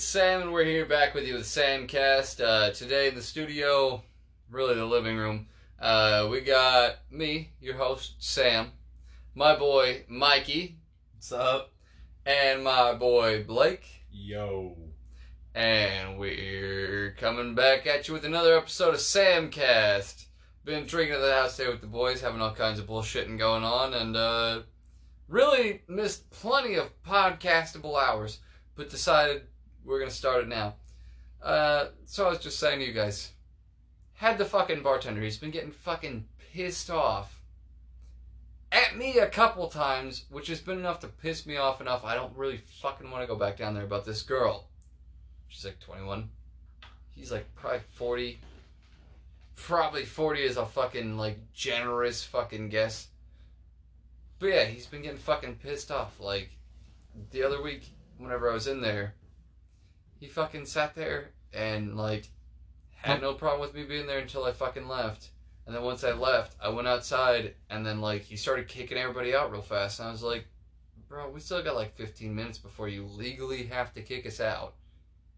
it's Sam, and we're here back with you with Samcast. Uh, today in the studio, really the living room, uh, we got me, your host, Sam, my boy, Mikey, What's up? and my boy, Blake. Yo. And we're coming back at you with another episode of Samcast. Been drinking at the house today with the boys, having all kinds of bullshitting going on, and uh, really missed plenty of podcastable hours, but decided we're gonna start it now. Uh, so I was just saying to you guys, had the fucking bartender, he's been getting fucking pissed off at me a couple times, which has been enough to piss me off enough. I don't really fucking want to go back down there about this girl. She's like 21. He's like probably 40. Probably 40 is a fucking like generous fucking guess. But yeah, he's been getting fucking pissed off. Like the other week, whenever I was in there, he fucking sat there and like had no problem with me being there until I fucking left. And then once I left, I went outside and then like he started kicking everybody out real fast. And I was like, bro, we still got like 15 minutes before you legally have to kick us out.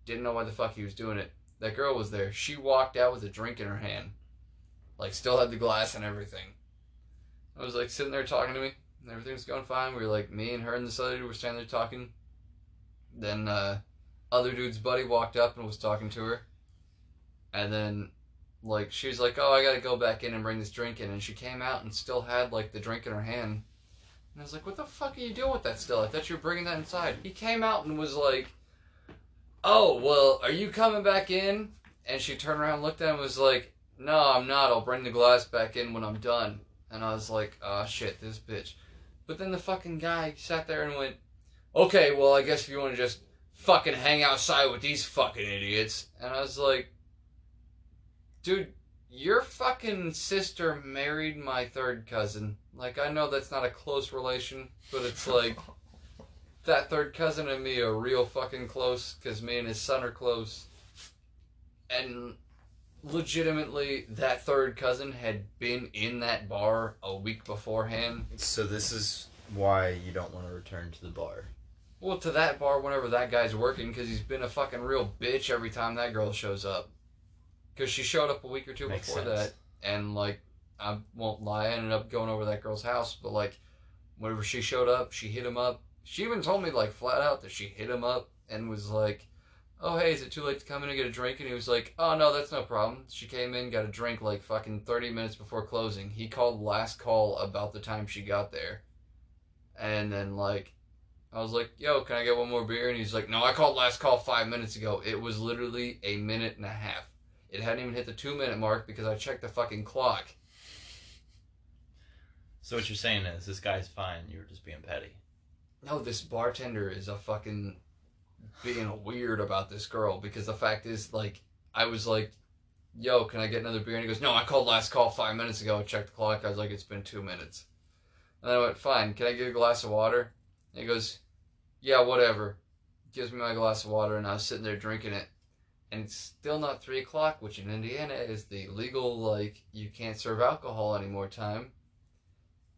Didn't know why the fuck he was doing it. That girl was there. She walked out with a drink in her hand. Like, still had the glass and everything. I was like sitting there talking to me, and everything was going fine. We were like, me and her and this other dude were standing there talking. Then, uh, other dude's buddy walked up and was talking to her. And then, like, she was like, oh, I gotta go back in and bring this drink in. And she came out and still had, like, the drink in her hand. And I was like, what the fuck are you doing with that still? I thought you were bringing that inside. He came out and was like, oh, well, are you coming back in? And she turned around, and looked at him, and was like, no, I'm not. I'll bring the glass back in when I'm done. And I was like, oh shit, this bitch. But then the fucking guy sat there and went, okay, well, I guess if you want to just fucking hang outside with these fucking idiots. And I was like, dude, your fucking sister married my third cousin. Like, I know that's not a close relation, but it's like, that third cousin and me are real fucking close because me and his son are close. And legitimately, that third cousin had been in that bar a week beforehand. So this is why you don't want to return to the bar. Well, to that bar whenever that guy's working because he's been a fucking real bitch every time that girl shows up. Because she showed up a week or two Makes before sense. that, and like, I won't lie, I ended up going over that girl's house, but like, whenever she showed up, she hit him up. She even told me like flat out that she hit him up and was like, "Oh hey, is it too late to come in and get a drink?" And he was like, "Oh no, that's no problem." She came in, got a drink like fucking thirty minutes before closing. He called last call about the time she got there, and then like, I was like, "Yo, can I get one more beer?" And he's like, "No, I called last call five minutes ago. It was literally a minute and a half. It hadn't even hit the two minute mark because I checked the fucking clock." So what you're saying is this guy's fine. You were just being petty. No, this bartender is a fucking being weird about this girl because the fact is, like, I was like, yo, can I get another beer? And he goes, no, I called last call five minutes ago. I checked the clock. I was like, it's been two minutes. And then I went, fine, can I get a glass of water? And he goes, yeah, whatever. Gives me my glass of water, and I was sitting there drinking it. And it's still not three o'clock, which in Indiana is the legal, like, you can't serve alcohol anymore time.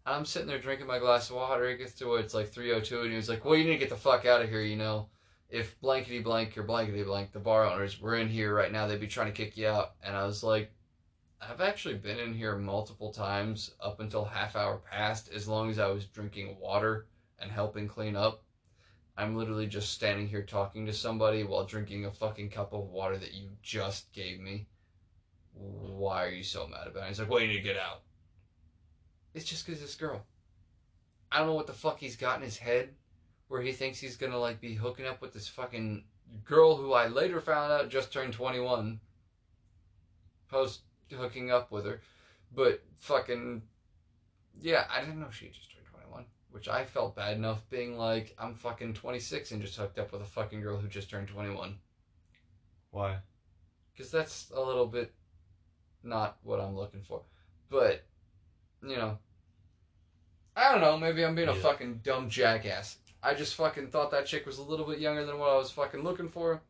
I'm sitting there drinking my glass of water. It gets to where it's like 3:02, and he was like, "Well, you need to get the fuck out of here, you know. If blankety blank or blankety blank, the bar owners were in here right now, they'd be trying to kick you out." And I was like, "I've actually been in here multiple times up until half hour past, as long as I was drinking water and helping clean up. I'm literally just standing here talking to somebody while drinking a fucking cup of water that you just gave me. Why are you so mad about it?" He's like, "Well, you need to get out." It's just because this girl. I don't know what the fuck he's got in his head where he thinks he's gonna like be hooking up with this fucking girl who I later found out just turned 21 post hooking up with her. But fucking yeah, I didn't know she just turned 21, which I felt bad enough being like I'm fucking 26 and just hooked up with a fucking girl who just turned 21 Why? because that's a little bit not what I'm looking for. But you know, I don't know. Maybe I'm being a fucking dumb jackass. I just fucking thought that chick was a little bit younger than what I was fucking looking for,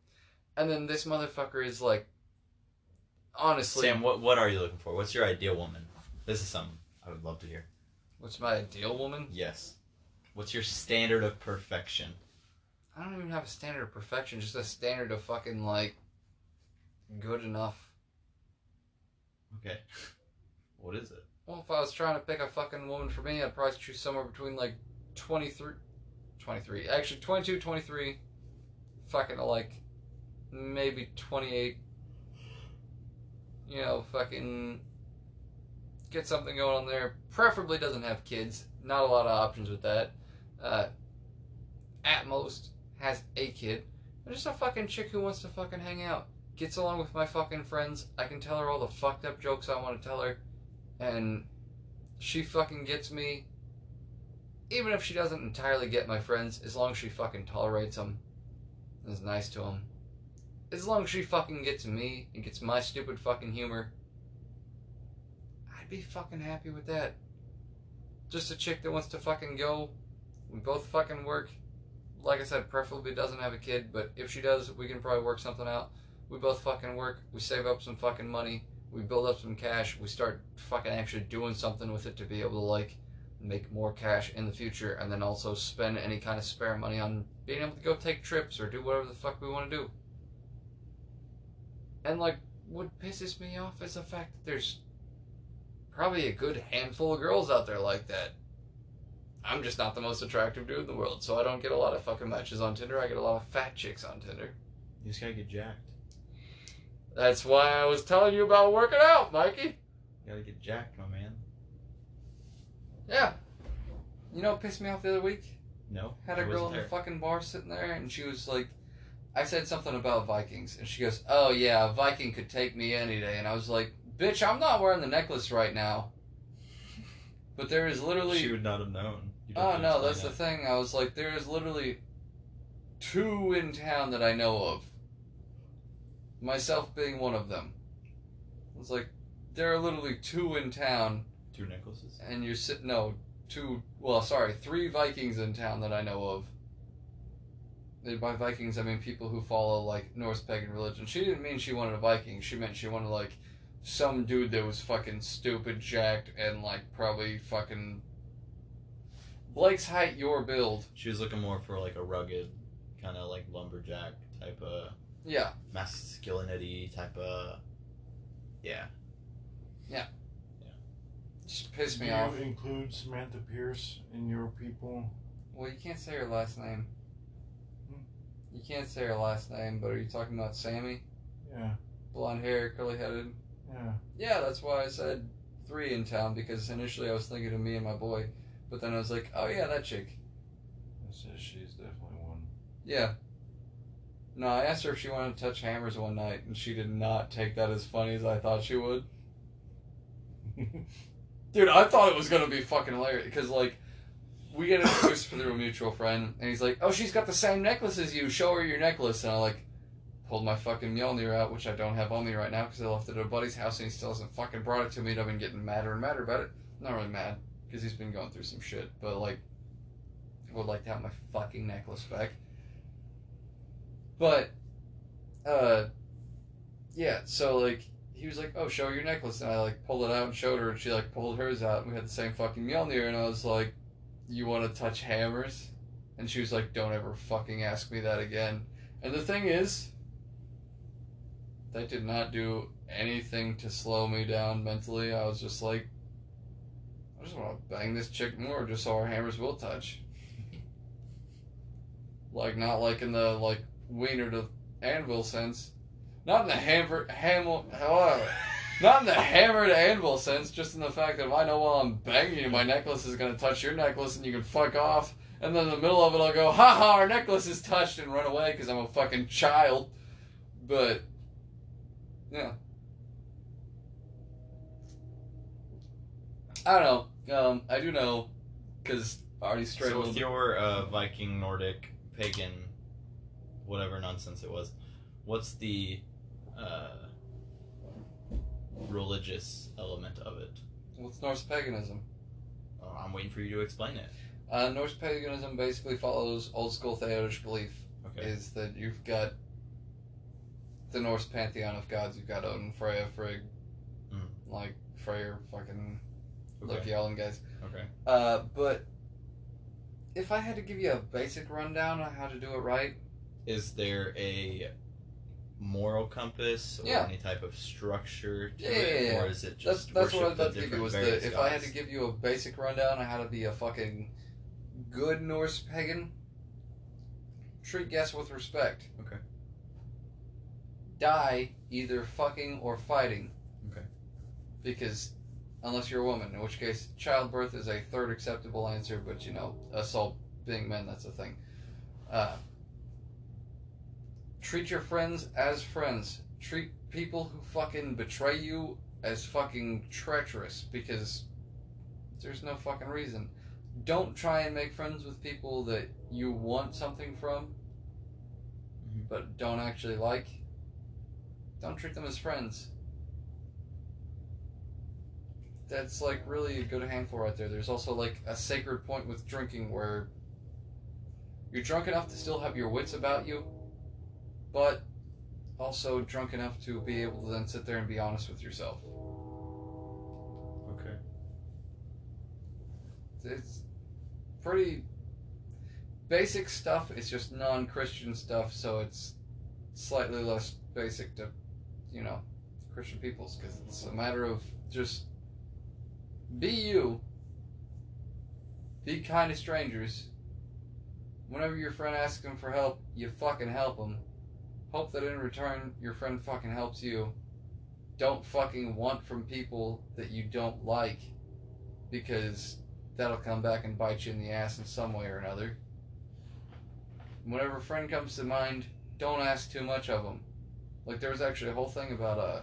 and then this motherfucker is like, honestly, Sam, what what are you looking for? What's your ideal woman? This is something I would love to hear. What's my ideal woman? Yes. What's your standard of perfection? I don't even have a standard of perfection, just a standard of fucking like good enough. Okay. What is it? Well, if I was trying to pick a fucking woman for me, I'd probably choose somewhere between like 23, 23, actually 22, 23, fucking like maybe 28. You know, fucking get something going on there. Preferably doesn't have kids. Not a lot of options with that. Uh, at most, has a kid. And just a fucking chick who wants to fucking hang out. Gets along with my fucking friends. I can tell her all the fucked up jokes I want to tell her. And she fucking gets me. Even if she doesn't entirely get my friends, as long as she fucking tolerates them, and is nice to them. As long as she fucking gets me and gets my stupid fucking humor, I'd be fucking happy with that. Just a chick that wants to fucking go. We both fucking work. Like I said, preferably doesn't have a kid, but if she does, we can probably work something out. We both fucking work. We save up some fucking money. We build up some cash. We start fucking actually doing something with it to be able to like make more cash in the future, and then also spend any kind of spare money on being able to go take trips or do whatever the fuck we want to do. And like, what pisses me off is the fact that there's probably a good handful of girls out there like that. I'm just not the most attractive dude in the world, so I don't get a lot of fucking matches on Tinder. I get a lot of fat chicks on Tinder. You just gotta get jacked. That's why I was telling you about working out, Mikey. You gotta get jacked, my man. Yeah. You know what pissed me off the other week? No. Had a girl in the fucking bar sitting there, and she was like, I said something about Vikings, and she goes, "Oh yeah, a Viking could take me any day," and I was like, "Bitch, I'm not wearing the necklace right now." But there is literally She would not have known. Oh no, that's the thing. I was like, there is literally two in town that I know of. Myself being one of them. It's like there are literally two in town. Two necklaces. and you're sitting. No, two. Well, sorry, three Vikings in town that I know of. And by Vikings, I mean people who follow like Norse pagan religion. She didn't mean she wanted a Viking. She meant she wanted like some dude that was fucking stupid, jacked, and like probably fucking Blake's height, your build. She was looking more for like a rugged, kind of like lumberjack type of Yeah, masculinity type of. Yeah. Yeah. Just pissed Do me you include Samantha Pierce in your people? Well, you can't say her last name. Hmm. You can't say her last name, but are you talking about Sammy? Yeah, Blonde hair, curly headed. Yeah. Yeah, that's why I said three in town because initially I was thinking of me and my boy, but then I was like, oh yeah, that chick. It says she's definitely one. Yeah. No, I asked her if she wanted to touch hammers one night, and she did not take that as funny as I thought she would. Dude, I thought it was gonna be fucking hilarious because like we get introduced through a mutual friend, and he's like, "Oh, she's got the same necklace as you. Show her your necklace." And I'm like pulled my fucking Mjolnir out, which I don't have on me right now because I left it at a buddy's house, and he still hasn't fucking brought it to me. And I've been getting madder and madder about it. Not really mad because he's been going through some shit, but like I would like to have my fucking necklace back. But, uh, yeah. So like he was like, "Oh, show your necklace," and I like pulled it out and showed her, and she like pulled hers out, and we had the same fucking Mjolnir, and I was like, "You want to touch hammers?" And she was like, "Don't ever fucking ask me that again." And the thing is, that did not do anything to slow me down mentally. I was just like, I just want to bang this chick more, just so our hammers will touch. like not like in the like wiener to anvil sense, not in the hammer hammer. However, not in the hammer to anvil sense, just in the fact that if I know while I'm banging you, my necklace is gonna touch your necklace and you can fuck off. And then in the middle of it, I'll go, ha ha, our necklace is touched and run away because I'm a fucking child. But, yeah. I don't know. Um, I do know because I already straight So with your uh, Viking, Nordic, pagan, whatever nonsense it was, what's the uh, religious element of it? What's Norse paganism? Oh, I'm waiting for you to explain it. Uh, Norse paganism basically follows old school Theodish belief. Okay. Is that you've got the Norse pantheon of gods. You've got Odin, Freya, Frigg, Mm. like Freyr, fucking Okay. Loki, all them guys. Okay. Uh, but if I had to give you a basic rundown on how to do it right, Is there a moral compass or Yeah. any type of structure to Yeah, it, yeah, yeah. or is it just that's what I was about to give you. Was the, if I had to give you a basic rundown on how to be a fucking good Norse pagan, treat guests with respect. Okay. Die either fucking or fighting. Okay. Because unless you're a woman, in which case childbirth is a third acceptable answer, but you know, assault being men, that's a thing. Uh, treat your friends as friends. Treat people who fucking betray you as fucking treacherous because there's no fucking reason. Don't try and make friends with people that you want something from Mhm. but don't actually like. Don't treat them as friends. That's like really a good handful right there. There's also like a sacred point with drinking where you're drunk enough to still have your wits about you, but also drunk enough to be able to then sit there and be honest with yourself. Okay. It's pretty basic stuff. It's just non-Christian stuff, so it's slightly less basic to, you know, Christian peoples because it's a matter of just be you, be kind to strangers. Whenever your friend asks them for help, you fucking help them. Hope that in return your friend fucking helps you. Don't fucking want from people that you don't like because that'll come back and bite you in the ass in some way or another. Whenever a friend comes to mind, don't ask too much of them. Like there was actually a whole thing about uh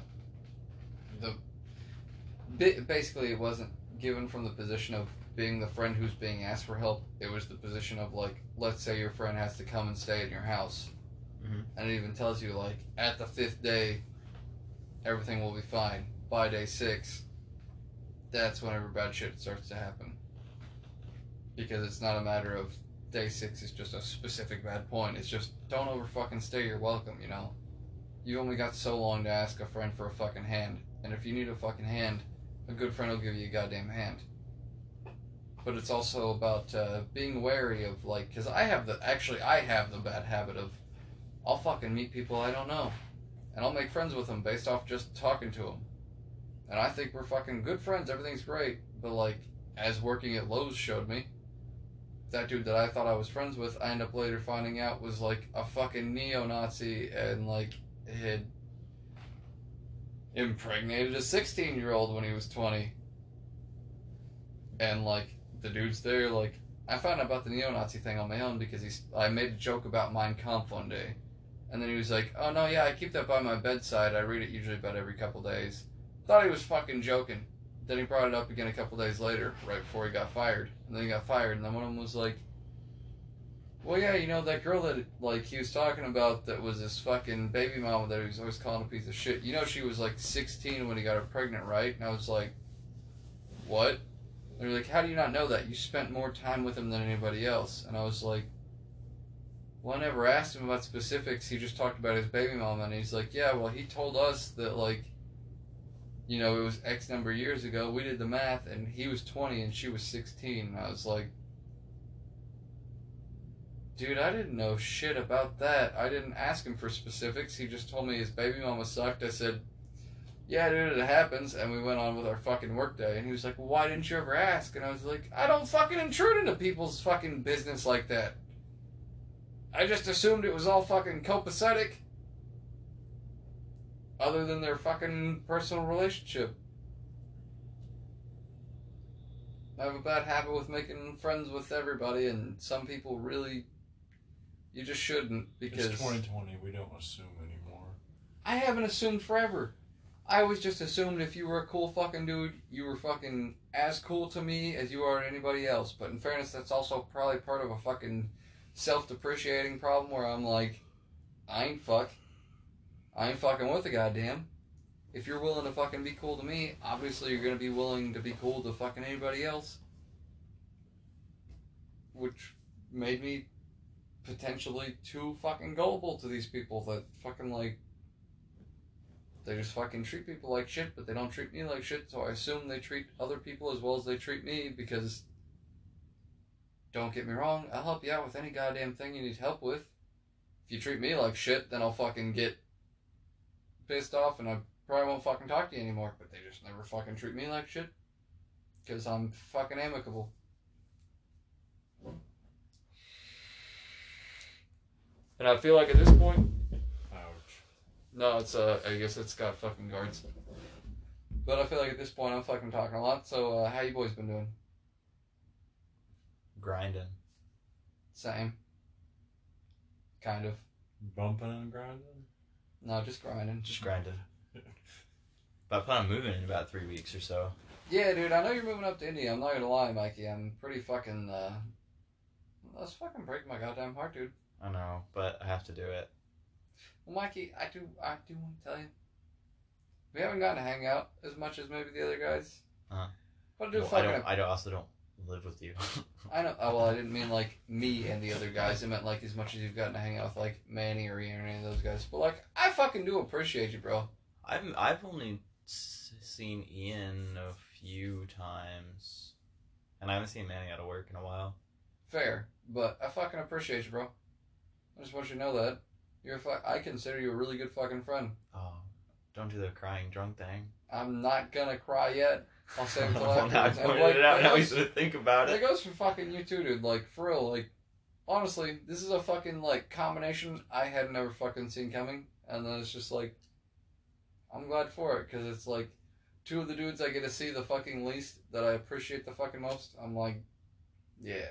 the ba- basically it wasn't given from the position of being the friend who's being asked for help. It was the position of like let's say your friend has to come and stay in your house. Mhm. And it even tells you like at the fifth day everything will be fine. By day 6 that's whenever bad shit starts to happen because it's not a matter of day six is just a specific bad point. It's just don't over fucking stay. You're welcome. You know, you only got so long to ask a friend for a fucking hand, and if you need a fucking hand, a good friend will give you a goddamn hand. But it's also about uh, being wary of like, because I have the actually I have the bad habit of I'll fucking meet people I don't know, and I'll make friends with them based off just talking to them, and I think we're fucking good friends. Everything's great, but like as working at Lowe's showed me that dude that I thought I was friends with, I end up later finding out was like a fucking neo Nazi and like had impregnated a 16 year old when he was 20. And like the dude's there, like I found out about the neo Nazi thing on my own because he's I made a joke about Mein Kampf one day. And then he was like, oh no, yeah, I keep that by my bedside. I read it usually about every couple days. Thought he was fucking joking. Then he brought it up again a couple days later, right before he got fired. And then he got fired, and then one of them was like, "Well, yeah, you know that girl that like he was talking about that was his fucking baby mama that he was always calling a piece of shit. You know she was like 16 when he got her pregnant, right?" And I was like, "What?" They're like, "How do you not know that? You spent more time with him than anybody else." And I was like, "Well, I never asked him about specifics. He just talked about his baby mama." And he's like, "Yeah, well, he told us that like." you know, it was X number of years ago. We did the math, and he was 20 and she was 16. And I was like, dude, I didn't know shit about that. I didn't ask him for specifics. He just told me his baby mama sucked. I said, yeah, dude, it happens. And we went on with our fucking workday. And he was like, well, why didn't you ever ask? And I was like, I don't fucking intrude into people's fucking business like that. I just assumed it was all fucking copacetic other than their fucking personal relationship. I have a bad habit with making friends with everybody, and some people really, you just shouldn't because It's 2020. We don't assume anymore. I haven't assumed forever. I always just assumed if you were a cool fucking dude, you were fucking as cool to me as you are to anybody else. But in fairness, that's also probably part of a fucking self-depreciating problem where I'm like, I ain't fuck. I ain't fucking with a goddamn. If you're willing to fucking be cool to me, obviously you're gonna be willing to be cool to fucking anybody else. Which made me potentially too fucking gullible to these people that fucking like they just fucking treat people like shit, but they don't treat me like shit, so I assume they treat other people as well as they treat me because don't get me wrong, I'll help you out with any goddamn thing you need help with. If you treat me like shit, then I'll fucking get pissed off and I probably won't fucking talk to you anymore. But they just never fucking treat me like shit. Because I'm fucking amicable. And I feel like at this point, Ouch. no, it's uh, I guess it's got fucking guards. But I feel like at this point I'm fucking talking a lot. So uh, how you boys been doing? Grinding. Same. Kind of. Bumping and grinding? No, just grinding. Just grinding. But I plan on moving in about three weeks or so. Yeah, dude, I know you're moving up to India. I'm not gonna lie, Mikey. I'm pretty fucking. uh That's fucking breaking my goddamn heart, dude. I know, but I have to do it. Well, Mikey, I do, I do want to tell you, we haven't gotten to hang out as much as maybe the other guys. Uh-huh. But Well, I don't. I don't, also don't live with you. I know. Oh, well, I didn't mean like me and the other guys. I meant like as much as you've gotten to hang out with like Manny or Ian or any of those guys. But like, I fucking do appreciate you, bro. I've I've only s- seen Ian a few times, and I haven't seen Manny out of work in a while. Fair, but I fucking appreciate you, bro. I just want you to know that you're. Fu- I consider you a really good fucking friend. Oh, don't do the crying drunk thing. I'm not gonna cry yet. I'll save it till well, now I afterwards. Pointed like, it out. that Now goes- gonna think about That it. goes for fucking you too, dude. Like for real. Like honestly, this is a fucking like combination I had never fucking seen coming, and then it's just like I'm glad for it because it's like two of the dudes I get to see the fucking least that I appreciate the fucking most. I'm like, yeah,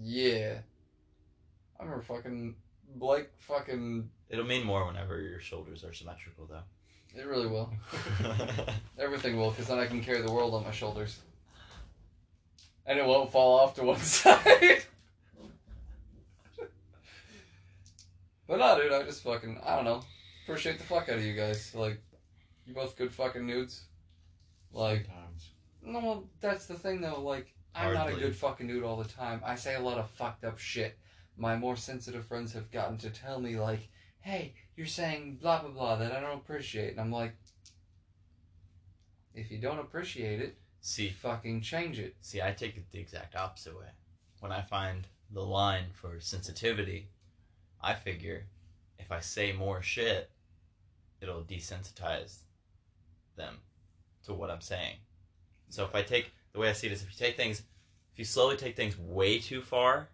yeah. I remember fucking Blake. Fucking It'll mean more whenever your shoulders are symmetrical, though. it really will. Everything will, because then I can carry the world on my shoulders. And it won't fall off to one side. but no, dude, I just fucking, I don't know. Appreciate the fuck out of you guys. Like, you both good fucking nudes. Like, Sometimes. no, well, that's the thing though. Like, I'm not a good fucking dude all the time. I say a lot of fucked up shit. My more sensitive friends have gotten to tell me, like, hey, you're saying blah blah blah that I don't appreciate. And I'm like, if you don't appreciate it, see, fucking change it. see, I take it the exact opposite way. When I find the line for sensitivity, I figure if I say more shit, it'll desensitize them to what I'm saying. So if I take the way I see it is if you take things if you slowly take things way too far,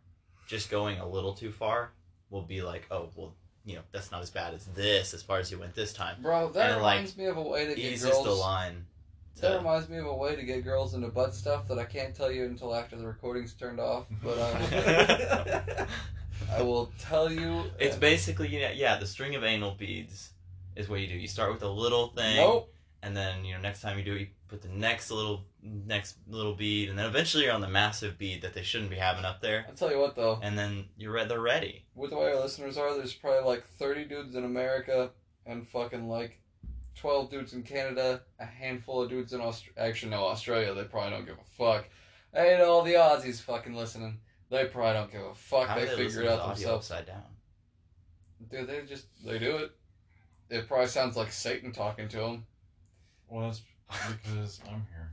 just going a little too far will be like, oh well, you know, that's not as bad as this as far as you went this time. Bro, that And, like, reminds me of a way to get girls. the line That reminds me of a way to get girls into butt stuff that I can't tell you until after the recording's turned off. But I, um, I will tell you. It's basically yeah, yeah, the string of anal beads is what you do. You start with a little thing, Nope. And then you know next time you do it, you put the next little next little bead, and then eventually you're on the massive bead that they shouldn't be having up there, I'll tell you what though. and then you're re- they're ready. with the way our listeners are, there's probably like 30 dudes in America and fucking like 12 dudes in Canada, a handful of dudes in Australia. Actually, no, Australia, they probably don't give a fuck. Hey, to all the Aussies fucking listening, they probably don't give a fuck. How they they figure it out themselves. upside down? Dude, they just, they do it. It probably sounds like Satan talking to them. Well, that's because I'm here.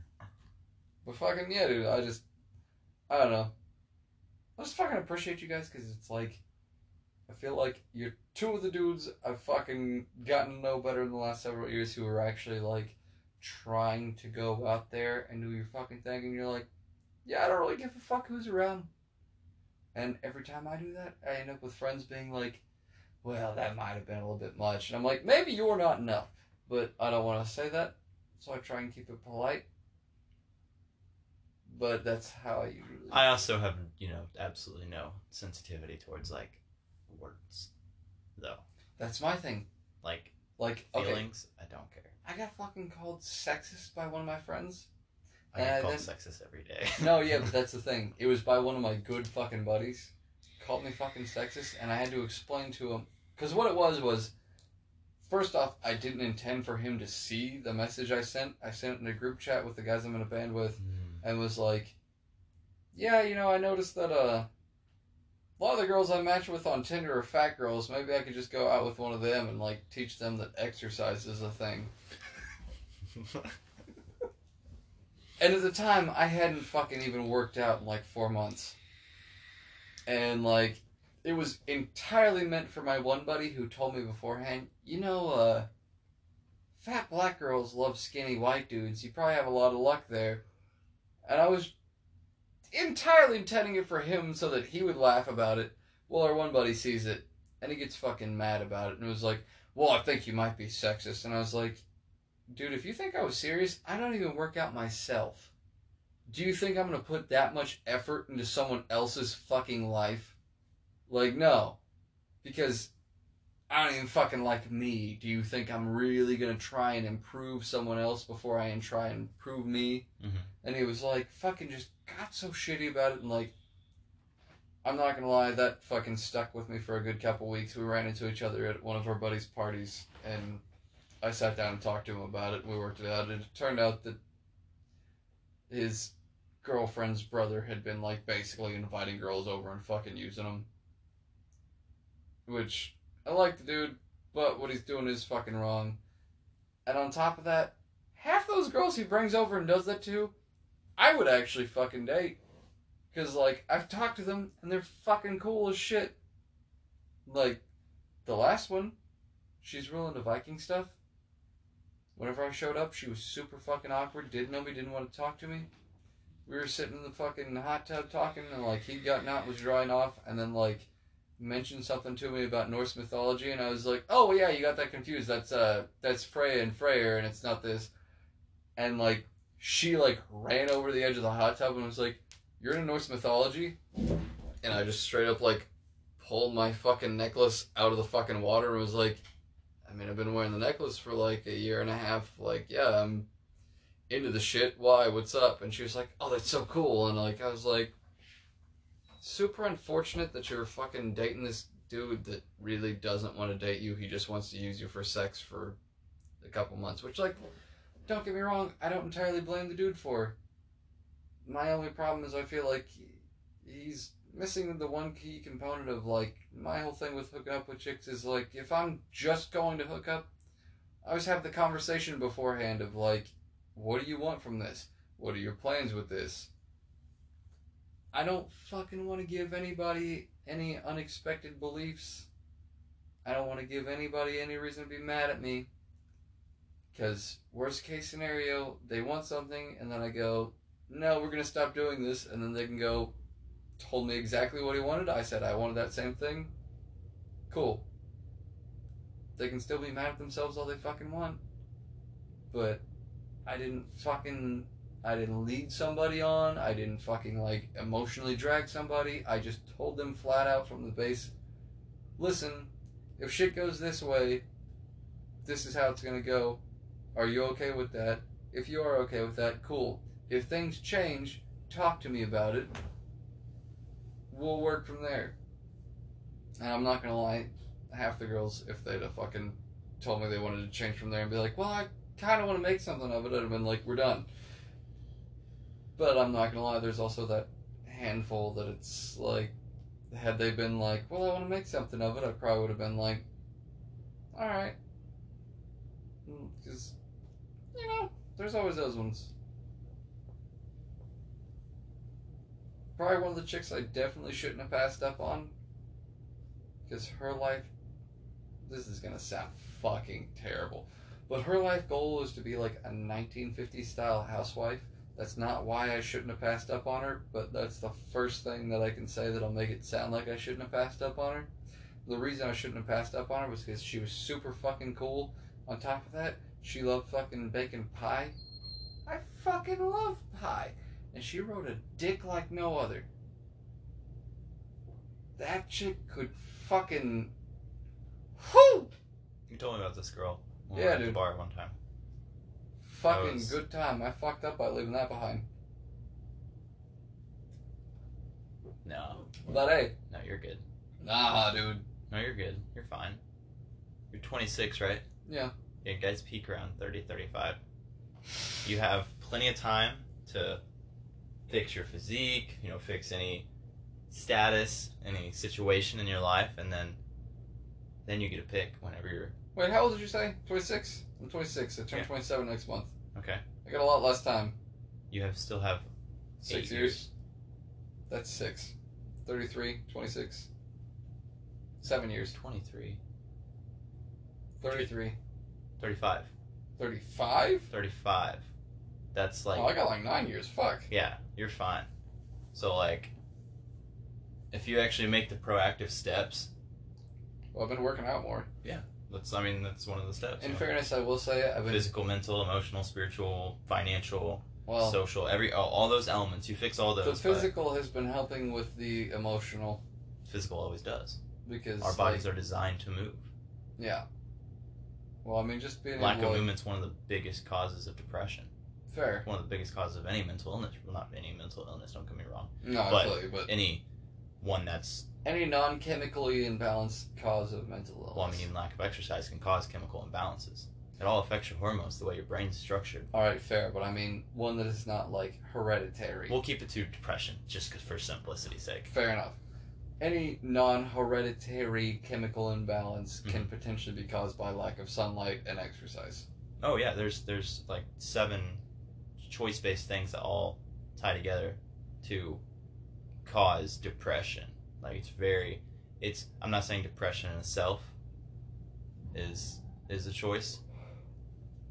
But fucking, yeah, dude, I just, I don't know. I just fucking appreciate you guys because it's like, I feel like you're two of the dudes I've fucking gotten to know better in the last several years who are actually like trying to go out there and do your fucking thing, and you're like, yeah, I don't really give a fuck who's around. And every time I do that, I end up with friends being like, well, that might have been a little bit much. And I'm like, maybe you're not enough. But I don't want to say that, so I try and keep it polite. But that's how I usually. I also have you know absolutely no sensitivity towards like words, though. That's my thing. Like Like, okay, feelings, I don't care. I got fucking called sexist by one of my friends. I get Uh, called then- sexist every day. No, yeah, but that's the thing. It was by one of my good fucking buddies. Called me fucking sexist, and I had to explain to him. Because what it was was, first off, I didn't intend for him to see the message I sent. I sent it in a group chat with the guys I'm in a band with, Hmm. and was like, yeah, you know, I noticed that uh, a lot of the girls I match with on Tinder are fat girls. Maybe I could just go out with one of them and like teach them that exercise is a thing. And at the time, I hadn't fucking even worked out in like four months. And like, it was entirely meant for my one buddy who told me beforehand, you know, uh, fat black girls love skinny white dudes. You probably have a lot of luck there. And I was entirely intending it for him so that he would laugh about it. Well, our one buddy sees it and he gets fucking mad about it and was like, well, I think you might be sexist. And I was like, dude, if you think I was serious, I don't even work out myself. Do you think I'm going to put that much effort into someone else's fucking life? Like, no. Because I don't even fucking like me. Do you think I'm really going to try and improve someone else before I try and improve me? Mhm. And he was like, fucking just got so shitty about it. And like, I'm not going to lie, that fucking stuck with me for a good couple weeks. We ran into each other at one of our buddies' parties. And I sat down and talked to him about it. And we worked it out. And it turned out that his girlfriend's brother had been like basically inviting girls over and fucking using them. Which I like the dude, but what he's doing is fucking wrong. And on top of that, half those girls he brings over and does that to, I would actually fucking date. Because, like, I've talked to them and they're fucking cool as shit. Like, the last one, she's real into Viking stuff. Whenever I showed up, she was super fucking awkward, didn't know me, didn't want to talk to me. We were sitting in the fucking hot tub talking, and, like, he'd gotten out, was drying off, and then, like, mentioned something to me about Norse mythology, and I was like, "Oh yeah, you got that confused. That's uh, that's Freya and Freyr, and it's not this." And like, she like ran over the edge of the hot tub and was like, "You're into Norse mythology," and I just straight up like pulled my fucking necklace out of the fucking water and was like, "I mean, I've been wearing the necklace for like a year and a half. Like, yeah, I'm into the shit. Why? What's up?" And she was like, "Oh, that's so cool." And like, I was like super unfortunate that you're fucking dating this dude that really doesn't want to date you. He just wants to use you for sex for a couple months. Which, like, don't get me wrong, I don't entirely blame the dude for. My only problem is I feel like he's missing the one key component of like my whole thing with hooking up with chicks is like if I'm just going to hook up, I always have the conversation beforehand of like, what do you want from this? What are your plans with this? I don't fucking want to give anybody any unexpected beliefs. I don't want to give anybody any reason to be mad at me. Because, worst case scenario, they want something, and then I go, no, we're going to stop doing this, and then they can go, told me exactly what he wanted. I said I wanted that same thing. Cool. They can still be mad at themselves all they fucking want. But, I didn't fucking I didn't lead somebody on. I didn't fucking like emotionally drag somebody. I just told them flat out from the base listen, if shit goes this way, this is how it's going to go. Are you okay with that? If you are okay with that, cool. If things change, talk to me about it. We'll work from there. And I'm not going to lie, half the girls, if they'd have fucking told me they wanted to change from there and be like, well, I kind of want to make something of it, I'd have been like, we're done. But I'm not gonna lie, there's also that handful that it's like, had they been like, well, I want to make something of it, I probably would have been like, alright. Mm, because, you know, there's always those ones. Probably one of the chicks I definitely shouldn't have passed up on. Because her life, this is gonna sound fucking terrible, but her life goal is to be like a 1950s style housewife. That's not why I shouldn't have passed up on her, but that's the first thing that I can say that'll make it sound like I shouldn't have passed up on her. The reason I shouldn't have passed up on her was because she was super fucking cool. On top of that, she loved fucking bacon pie. I fucking love pie. And she rode a dick like no other. That chick could fucking. Whoo! You told me about this girl. when we Yeah, were at the dude. bar one time. Fucking was- good time. I fucked up by leaving that behind. No, But hey, no, you're good. nah, dude. No, you're good. You're fine. You're 26, right? Yeah. Yeah, guys peak around 30, 35. You have plenty of time to fix your physique, you know, fix any status, any situation in your life, and then then you get a pick whenever you're Wait, how old did you say? 26? I'm 26. I turn Yeah. 27 next month. okay. I got a lot less time. You have still have Six eight years? That's six. 33, 26. Seven years. 23, 33. 35, 35? 35. That's oh, like oh, I got like nine years. Fuck. Yeah, you're fine. So like if you actually make the proactive steps, Well, I've been working out more. That's I mean that's one of the steps. In fairness, I will say I've been. Physical, mental, emotional, spiritual, financial, Well, social, every all, all those elements. You fix all those. but physical has been helping with the emotional physical always does. because Our bodies are designed to move. Yeah. Well, I mean, just being Lack able of movement's one of the biggest causes of depression. fair. One of the biggest causes of any mental illness. Well, not any mental illness. Don't get me wrong. No, But- you, but Any one that's any non-chemically imbalanced cause of mental illness. well, I mean, lack of exercise can cause chemical imbalances. It all affects your hormones, the way your brain's structured. All right, fair, but I mean one that is not like hereditary. We'll keep it to depression, just for simplicity's sake. fair enough. Any non-hereditary chemical imbalance Mm-hmm. can potentially be caused by lack of sunlight and exercise. Oh yeah, there's there's like seven choice based things that all tie together to cause depression. Like it's very it's I'm not saying depression in itself is is a choice,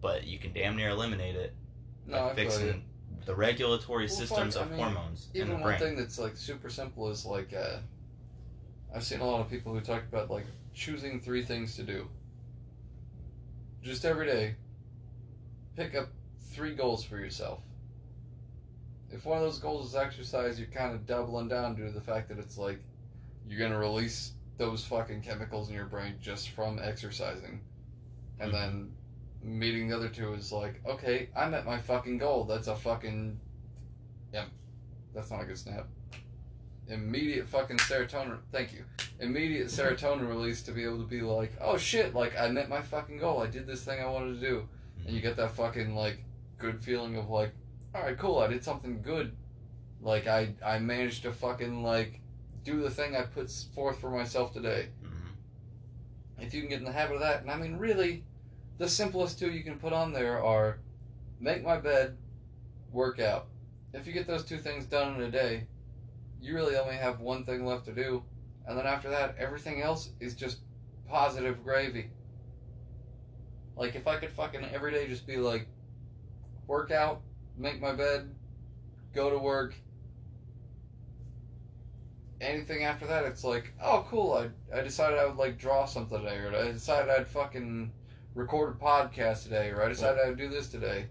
but you can damn near eliminate it by I fixing the regulatory Well, systems fuck, I of mean, hormones in Even the one brain. thing that's like super simple is like uh, I've seen a lot of people who talk about like choosing three things to do. Just every day, pick up three goals for yourself. If one of those goals is exercise, you're kind of doubling down due to the fact that it's like you're gonna release those fucking chemicals in your brain just from exercising, and Mhm. then meeting the other two is like, okay, I met my fucking goal. That's a fucking yeah, that's not a good snap. Immediate fucking serotonin. Thank you. Immediate serotonin release to be able to be like, oh shit, like I met my fucking goal. I did this thing I wanted to do, and you get that fucking like good feeling of like, all right, cool. I did something good. Like I I managed to fucking like do the thing I put forth for myself today. Mhm. If you can get in the habit of that, and I mean really, the simplest two you can put on there are make my bed, work out. If you get those two things done in a day, you really only have one thing left to do. And then after that, everything else is just positive gravy. Like if I could fucking every day just be like work out, make my bed, go to work. Anything after that, it's like, oh cool, I, I decided I would like draw something today, or I decided I'd fucking record a podcast today, or I decided I'd do this today.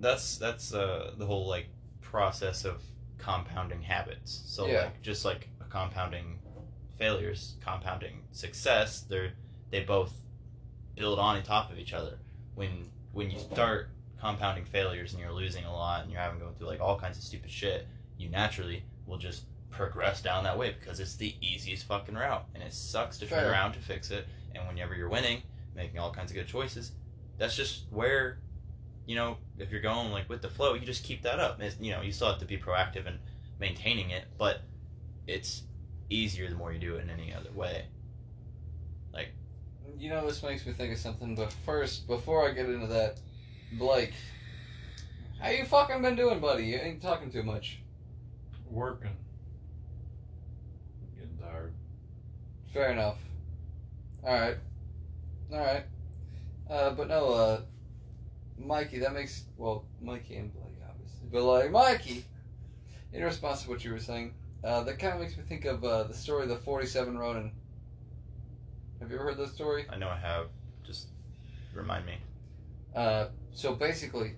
that's that's uh, the whole like process of compounding habits. So Yeah. like just like a compounding failures, compounding success, they're they both build on top of each other. When when you start compounding failures and you're losing a lot and you're having to go through like all kinds of stupid shit, you naturally will just progress down that way because it's the easiest fucking route and it sucks to turn Fair. around to fix it. And whenever you're winning, making all kinds of good choices, that's just where you know, if you're going like with the flow, you just keep that up. It's, you know, you still have to be proactive in maintaining it, but it's easier the more you do it in any other way. Like you know, this makes me think of something, but first, before I get into that, Blake, how you fucking been doing, buddy? You ain't talking too much. Working. Getting tired. Fair enough. Alright. Alright. Uh, but no, uh, Mikey, that makes, well, Mikey and Blake, obviously. But, like, Mikey, in response to what you were saying, uh, that kind of makes me think of, uh, the story of the 47 Ronin. Have you ever heard that story? I know I have. Just remind me. Uh, so basically,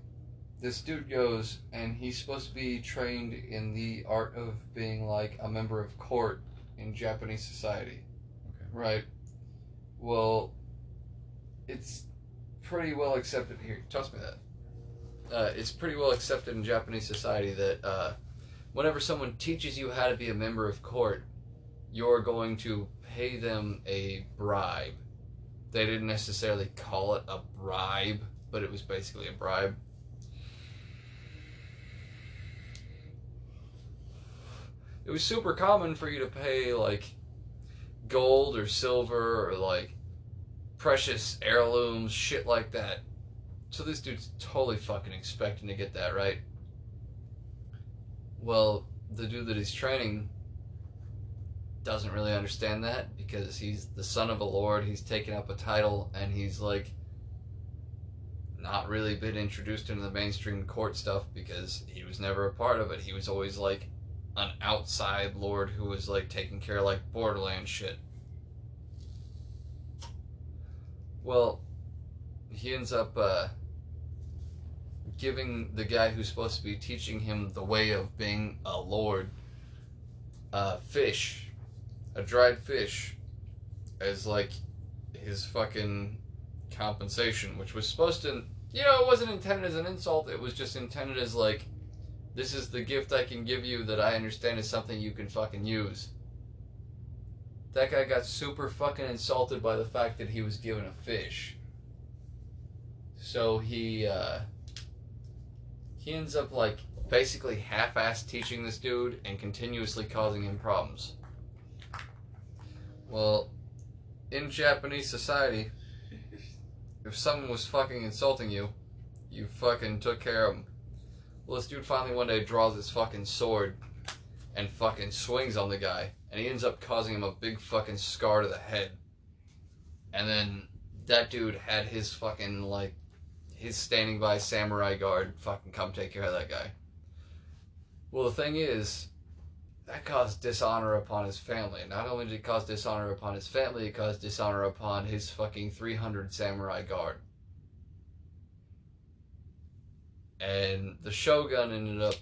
this dude goes and he's supposed to be trained in the art of being like a member of court in Japanese society. Right. Well, it's pretty well accepted here. Toss me that. Uh, it's pretty well accepted in Japanese society that uh, whenever someone teaches you how to be a member of court, you're going to pay them a bribe. They didn't necessarily call it a bribe, but it was basically a bribe. It was super common for you to pay like gold or silver or like precious heirlooms, shit like that. So this dude's totally fucking expecting to get that, right? Well, the dude that he's training doesn't really understand that because he's the son of a lord. He's taken up a title and he's like not really been introduced into the mainstream court stuff because he was never a part of it. He was always like an outside lord who was like taking care of like borderland shit. Well, he ends up uh, giving the guy who's supposed to be teaching him the way of being a lord uh, fish, a dried fish, as like his fucking compensation, which was supposed to, you know, it wasn't intended as an insult. It was just intended as like, this is the gift I can give you that I understand is something you can fucking use. That guy got super fucking insulted by the fact that he was given a fish. So he, uh, he ends up like basically half-ass teaching this dude and continuously causing him problems. Well, in Japanese society, if someone was fucking insulting you, you fucking took care of them. Well, this dude finally one day draws his fucking sword and fucking swings on the guy, and he ends up causing him a big fucking scar to the head. And then that dude had his fucking like his standing by samurai guard fucking come take care of that guy. Well, the thing is, that caused dishonor upon his family. Not only did it cause dishonor upon his family, it caused dishonor upon his fucking 300 samurai guard. And the shogun ended up,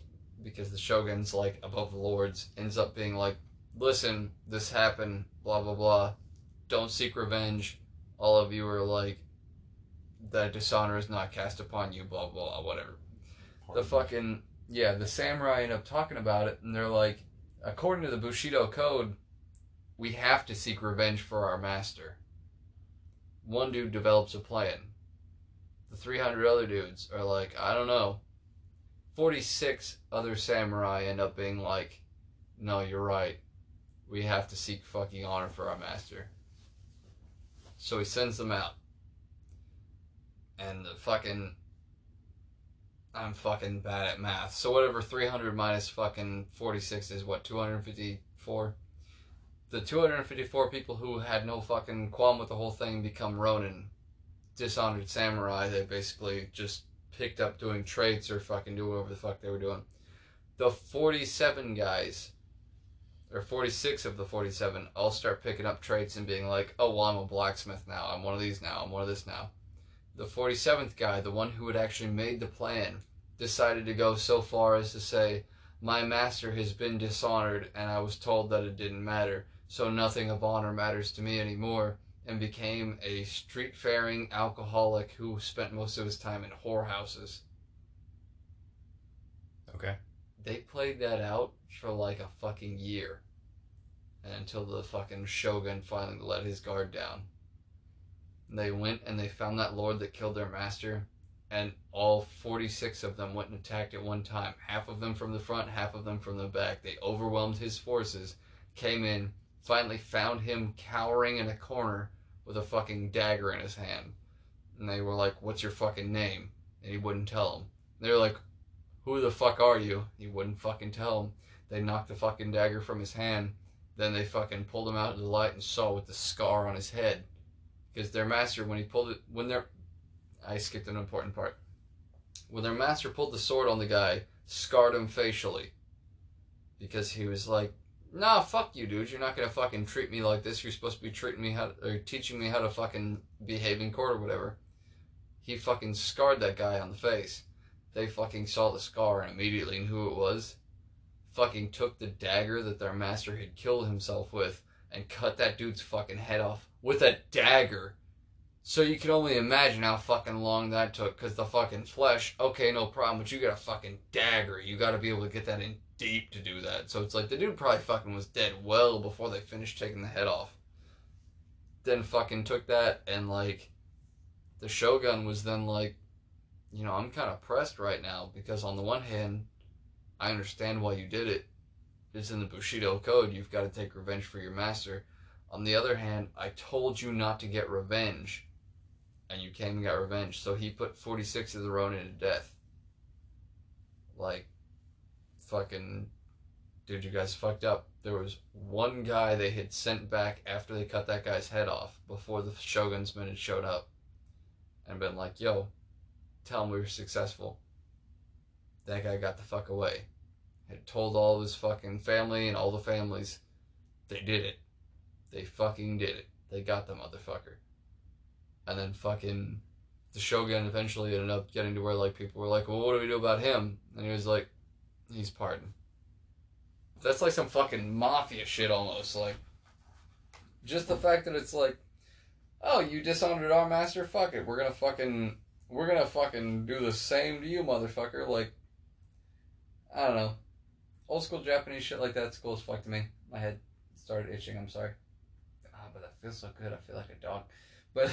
because the shogun's like above the lords, ends up being like, listen, this happened, blah, blah, blah. Don't seek revenge. All of you are like, that dishonor is not cast upon you, blah, blah, blah whatever. The fucking, yeah, the samurai end up talking about it, and they're like, according to the Bushido code, we have to seek revenge for our master. One dude develops a plan. The 300 other dudes are like, I don't know. 46 other samurai end up being like, no, you're right. We have to seek fucking honor for our master. So he sends them out. And the fucking. I'm fucking bad at math. So whatever 300 minus fucking 46 is what, 254? The 254 people who had no fucking qualm with the whole thing become Ronin. Dishonored samurai. They basically just picked up doing trades or fucking doing whatever the fuck they were doing. The 47 guys, or 46 of the 47, all start picking up traits and being like, oh, well, I'm a blacksmith now. I'm one of these now. I'm one of this now. The 47th guy, the one who had actually made the plan, decided to go so far as to say, My master has been dishonored, and I was told that it didn't matter, so nothing of honor matters to me anymore, and became a street faring alcoholic who spent most of his time in whorehouses. Okay. They played that out for like a fucking year. Until the fucking shogun finally let his guard down. And they went and they found that lord that killed their master, and all 46 of them went and attacked at one time. Half of them from the front, half of them from the back. They overwhelmed his forces, came in, finally found him cowering in a corner with a fucking dagger in his hand. And they were like, What's your fucking name? And he wouldn't tell them. They were like, Who the fuck are you? He wouldn't fucking tell them. They knocked the fucking dagger from his hand. Then they fucking pulled him out into the light and saw with the scar on his head. Because their master, when he pulled it, when their, I skipped an important part. When their master pulled the sword on the guy, scarred him facially. Because he was like, nah, fuck you, dude. You're not gonna fucking treat me like this. You're supposed to be treating me how, or teaching me how to fucking behave in court or whatever. He fucking scarred that guy on the face. They fucking saw the scar and immediately knew it was. Fucking took the dagger that their master had killed himself with and cut that dude's fucking head off with a dagger. So you can only imagine how fucking long that took, because the fucking flesh, okay, no problem, but you got a fucking dagger. You gotta be able to get that in deep to do that. So it's like the dude probably fucking was dead well before they finished taking the head off. Then fucking took that and like the shogun was then like, you know, I'm kind of pressed right now because on the one hand, I understand why you did it. It's in the Bushido code. You've got to take revenge for your master. On the other hand, I told you not to get revenge, and you came and got revenge. So he put 46 of the Ronin to death. Like, fucking, dude, you guys fucked up. There was one guy they had sent back after they cut that guy's head off before the Shogun's men had showed up and been like, yo, tell him we were successful. That guy got the fuck away. Had told all of his fucking family and all the families they did it. They fucking did it. They got the motherfucker. And then fucking the Shogun eventually ended up getting to where like people were like, well, what do we do about him? And he was like, he's pardoned. That's like some fucking mafia shit almost. Like, just the fact that it's like, oh, you dishonored our master. Fuck it, we're gonna fucking, we're gonna fucking do the same to you, motherfucker. Like, I don't know, old school Japanese shit like that's cool as fuck to me. My head started itching. I'm sorry. Ah, but that feels so good. I feel like a dog. But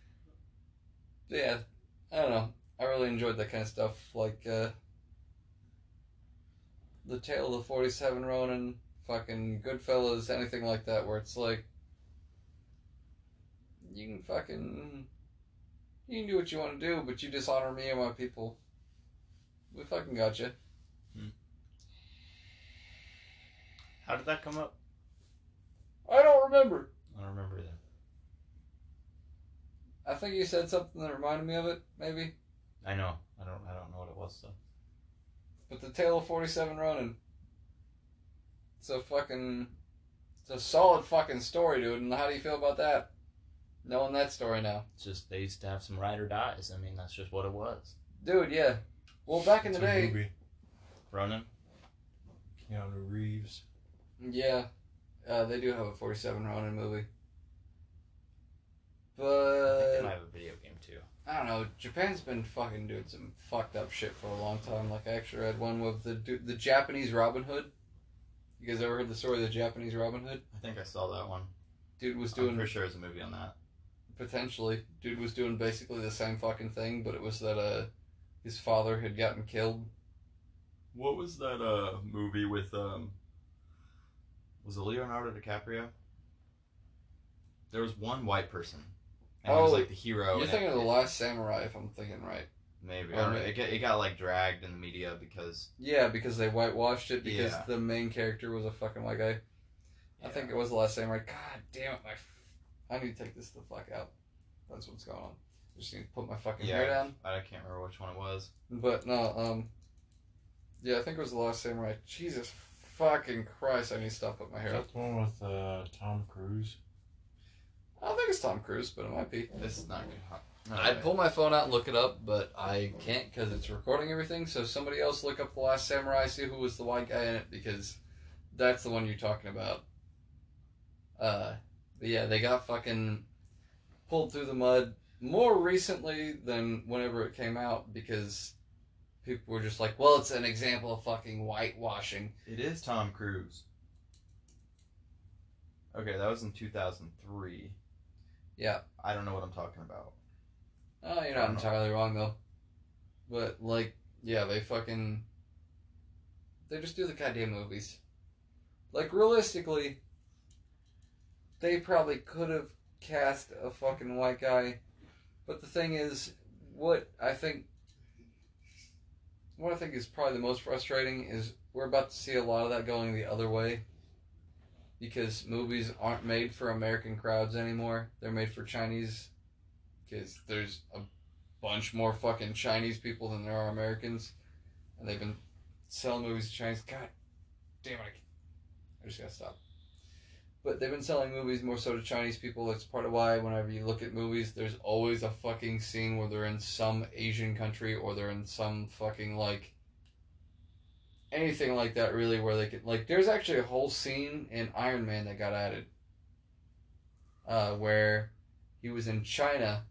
yeah, I don't know. I really enjoyed that kind of stuff, like uh, the Tale of the Forty Seven Ronin, fucking Goodfellas, anything like that, where it's like you can fucking you can do what you want to do, but you dishonor me and my people. We fucking got you. Hmm. How did that come up? I don't remember. I don't remember that. I think you said something that reminded me of it, maybe. I know. I don't. I don't know what it was though. But the Tale of 47 Ronin. It's a fucking. It's a solid fucking story, dude. And how do you feel about that? Knowing that story now. It's just they used to have some ride or dies. I mean, that's just what it was. Dude, yeah. Well, back in the It's a day. movie. Ronin. Keanu Reeves. Yeah. Uh, they do have a 47 Ronin movie. I think they But. might have a video game too. I don't know. Japan's been fucking doing some fucked up shit for a long time. Like, I actually read one with the the Japanese Robin Hood. You guys ever heard the story of the Japanese Robin Hood? I think I saw that one. Dude was doing. I'm pretty sure there's a movie on that. potentially dude was doing basically the same fucking thing but it was that uh his father had gotten killed What was that uh movie with um? Was it Leonardo DiCaprio? There was one white person. And he was Oh, like the hero. you're thinking it- of the last samurai if i'm thinking right Maybe. or I don't know. It, got, it got like dragged in the media because yeah because they whitewashed it because Yeah. the main character was a fucking white guy i think it was the last samurai god damn it my f- i need to take this the fuck out that's what's going on I just need to put my fucking hair down I can't remember which one it was. but no um yeah i think it was the last samurai jesus fucking christ i need to stop putting my hair up that the one with uh, Tom Cruise? I don't think it's tom cruise but it might be This is not good. Huh. No I'd way. pull my phone out and look it up, but I can't because it's recording everything. So somebody else look up the Last Samurai, see who was the white guy in it, because that's the one you're talking about. Uh, but yeah, they got fucking pulled through the mud more recently than whenever it came out because people were just like, "Well, it's an example of fucking whitewashing." It is Tom Cruise. Okay, that was in 2003. Yeah. I don't know what I'm talking about. Oh, you're not don't know. entirely wrong though. But like, yeah, they fucking they just do the goddamn movies. Like realistically, they probably could have cast a fucking white guy, but the thing is, what I think, what I think is probably the most frustrating is we're about to see a lot of that going the other way. Because movies aren't made for American crowds anymore; they're made for Chinese because there's a bunch more fucking Chinese people than there are Americans, and they've been selling movies to Chinese. God damn it! I, just gotta stop. But they've been selling movies more so to Chinese people. That's part of why whenever you look at movies, there's always a fucking scene where they're in some Asian country or they're in some fucking like anything like that. Really, where they could like. There's actually a whole scene in Iron Man that got added, uh, where he was in China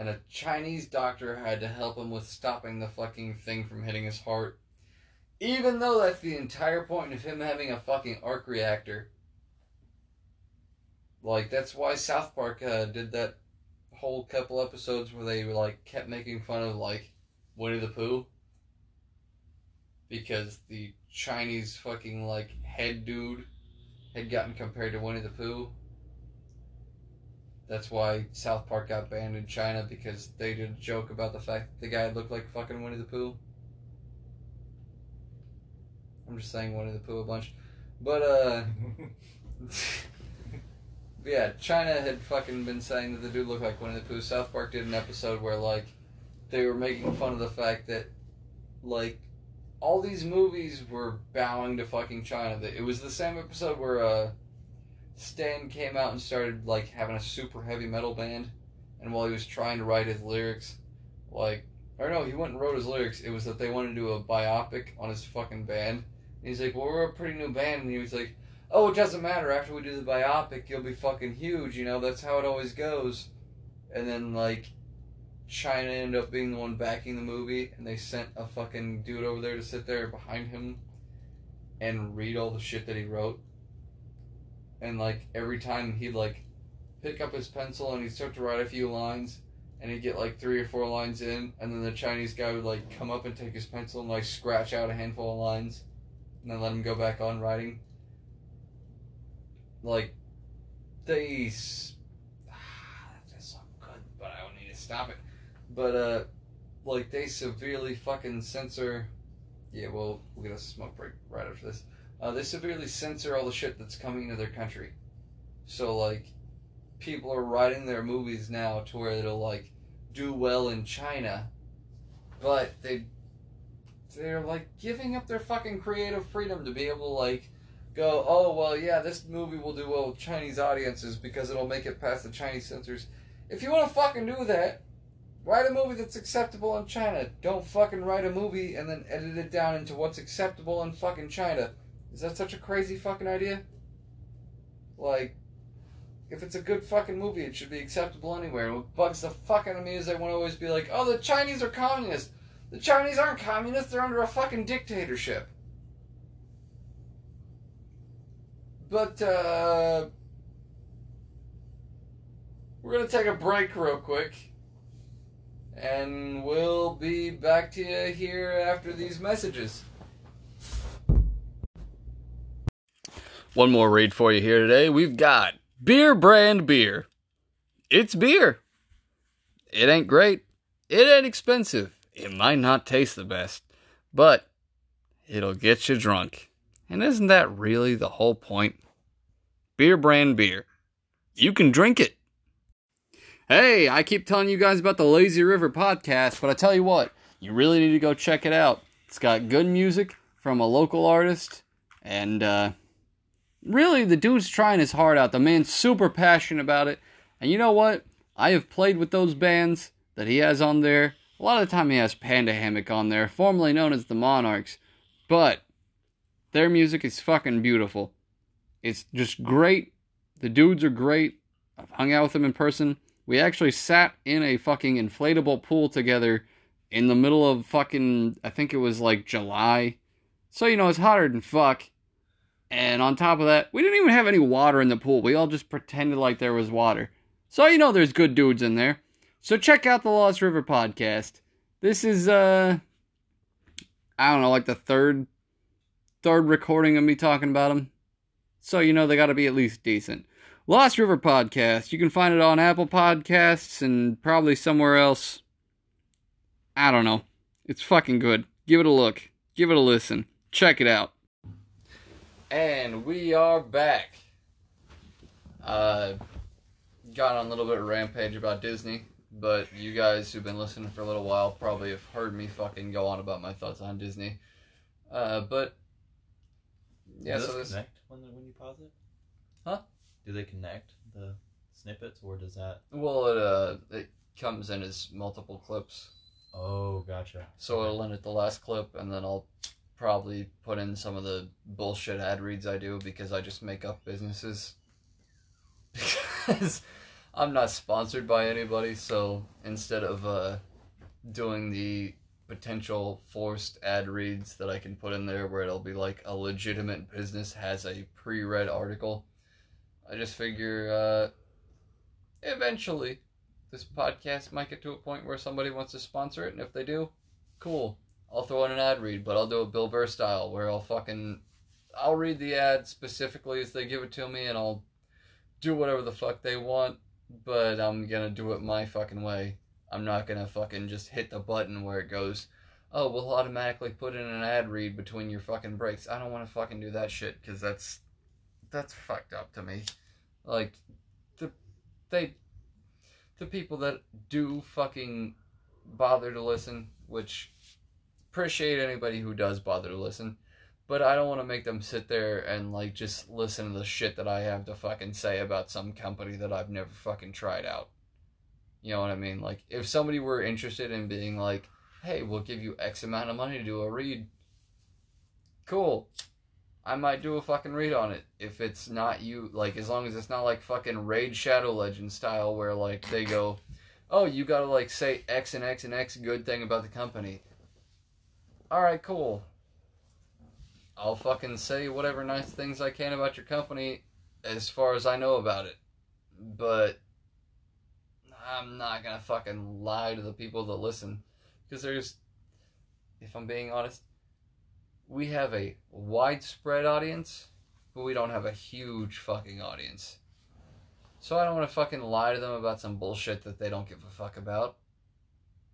and a Chinese doctor had to help him with stopping the fucking thing from hitting his heart. Even though that's the entire point of him having a fucking arc reactor. Like, that's why South Park uh, did that whole couple episodes where they like kept making fun of like Winnie the Pooh. Because the Chinese fucking like head dude had gotten compared to Winnie the Pooh. That's why South Park got banned in China because they did a joke about the fact that the guy looked like fucking Winnie the Pooh. I'm just saying Winnie the Pooh a bunch. But uh, yeah, China had fucking been saying that the dude looked like Winnie the Pooh. South Park did an episode where like they were making fun of the fact that like all these movies were bowing to fucking China. It was the same episode where uh, Stan came out and started like having a super heavy metal band, and while he was trying to write his lyrics, like or no, he went and wrote his lyrics. It was that they wanted to do a biopic on his fucking band. And he's like, well, we're a pretty new band, and he was like, oh, it doesn't matter. After we do the biopic, you'll be fucking huge. You know, that's how it always goes. And then like. China ended up being the one backing the movie, and they sent a fucking dude over there to sit there behind him and read all the shit that he wrote. And like every time he'd like pick up his pencil and he'd start to write a few lines, and he'd get like three or four lines in, and then the Chinese guy would like come up and take his pencil and like scratch out a handful of lines, and then let him go back on writing. Like they. s- That's so good, but I need to stop it. But uh, like they severely fucking censor. Yeah, well, we'll get a smoke break right after this. Uh, they severely censor all the shit that's coming into their country. So like, people are writing their movies now to where it'll like do well in China, but they they're like giving up their fucking creative freedom to be able to like go, oh well, yeah, this movie will do well with Chinese audiences because it'll make it past the Chinese censors. If you want to fucking do that, write a movie that's acceptable in China. Don't fucking write a movie and then edit it down into what's acceptable in fucking China. Is that such a crazy fucking idea? Like, if it's a good fucking movie, it should be acceptable anywhere. What bugs the fuck out of me is they want to always be like, oh, the Chinese are communists. The Chinese aren't communists, they're under a fucking dictatorship. But, uh. We're gonna take a break real quick. And we'll be back to you here after these messages. One more read for you here today. We've got Beer Brand Beer. It's beer. It ain't great. It ain't expensive. It might not taste the best. But it'll get you drunk. And isn't that really the whole point? Beer Brand Beer. You can drink it. Hey, I keep telling you guys about the Lazy River podcast, but I tell you what, you really need to go check it out. It's got good music from a local artist, and uh, really, the dude's trying his heart out. The man's super passionate about it, and you know what? I have played with those bands that he has on there. A lot of the time, he has Panda Hammock on there, formerly known as the Monarchs, but their music is fucking beautiful. It's just great. The dudes are great. I've hung out with them in person. We actually sat in a fucking inflatable pool together in the middle of fucking, I think it was like July. So, you know, it's hotter than fuck. And on top of that, we didn't even have any water in the pool. We all just pretended like there was water. So, you know, there's good dudes in there. So, check out the Lost River podcast. This is, uh, I don't know, like the third, third recording of me talking about them. So, you know, they gotta be at least decent. Lost River Podcast. You can find it on Apple Podcasts and probably somewhere else. I don't know. It's fucking good. Give it a look. Give it a listen. Check it out. And we are back. Uh, got on a little bit of rampage about Disney, but you guys who've been listening for a little while probably have heard me fucking go on about my thoughts on Disney. Uh, but yeah, Does so this this connect when when you pause it? Huh? Do they connect the snippets, or does that? well, it uh, it comes in as multiple clips. Oh, gotcha. So it'll end at the last clip, and then I'll probably put in some of the bullshit ad reads I do because I just make up businesses. Because I'm not sponsored by anybody, so instead of uh, doing the potential forced ad reads that I can put in there where it'll be like a legitimate business has a pre read article, I just figure uh, eventually this podcast might get to a point where somebody wants to sponsor it, and if they do, cool. I'll throw in an ad read, but I'll do it Bill Burr style, where I'll fucking, I'll read the ad specifically as they give it to me, and I'll do whatever the fuck they want, but I'm gonna do it my fucking way. I'm not gonna fucking just hit the button where it goes, oh, we'll automatically put in an ad read between your fucking breaks. I don't want to fucking do that shit because that's that's fucked up to me. Like the they the people that do fucking bother to listen, which appreciate anybody who does bother to listen, but I don't want to make them sit there and like just listen to the shit that I have to fucking say about some company that I've never fucking tried out. You know what I mean? Like if somebody were interested in being like, "Hey, we'll give you X amount of money to do a read." Cool. I might do a fucking read on it if it's not you like as long as it's not like fucking Raid Shadow Legend style where like they go, "Oh, you got to like say X and X and X good thing about the company." All right, cool. I'll fucking say whatever nice things I can about your company as far as I know about it. But I'm not to fucking lie to the people that listen because there's if I'm being honest, we have a widespread audience, but we don't have a huge fucking audience. So I don't want to fucking lie to them about some bullshit that they don't give a fuck about.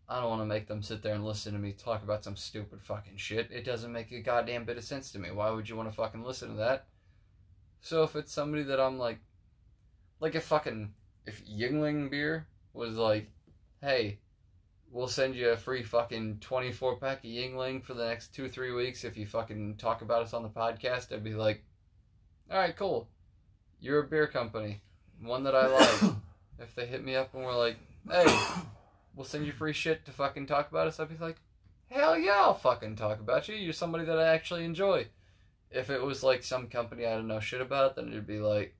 I don't want to make them sit there and listen to me talk about some stupid fucking shit. It doesn't make a goddamn bit of sense to me. Why would you want to fucking listen to that? So if it's somebody that I'm like, like if fucking, if Yuengling beer was like, hey, we'll send you a free fucking 24 pack of Yuengling for the next two, three weeks if you fucking talk about us on the podcast, I'd be like, alright, cool. You're a beer company. One that I like. if they hit me up and we're like, hey, we'll send you free shit to fucking talk about us, I'd be like, hell yeah, I'll fucking talk about you. You're somebody that I actually enjoy. If it was like some company I don't know shit about, then it'd be like,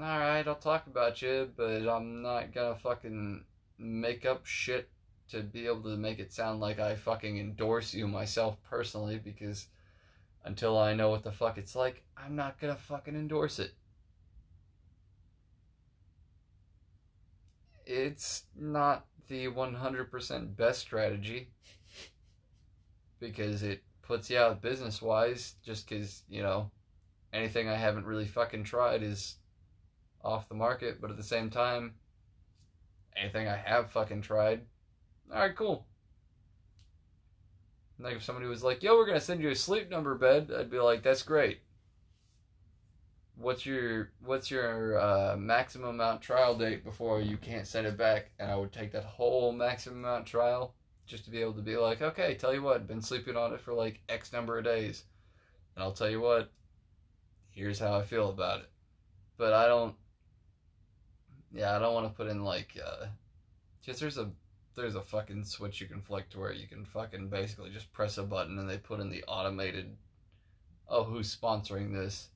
alright, I'll talk about you, but I'm not gonna fucking make up shit to be able to make it sound like I fucking endorse you myself personally because until I know what the fuck it's like, I'm not gonna fucking endorse it. It's not the 100% best strategy because it puts you out business wise just because, you know, anything I haven't really fucking tried is off the market, but at the same time, anything I have fucking tried, alright, cool. Like if somebody was like, "Yo, we're gonna send you a sleep number bed," I'd be like, "That's great." What's your what's your uh, maximum amount trial date before you can't send it back? And I would take that whole maximum amount trial just to be able to be like, "Okay, tell you what, been sleeping on it for like X number of days, and I'll tell you what, here's how I feel about it." But I don't. Yeah, I don't want to put in like, uh, just there's a there's a fucking switch you can flick to where you can fucking basically just press a button and they put in the automated oh who's sponsoring this?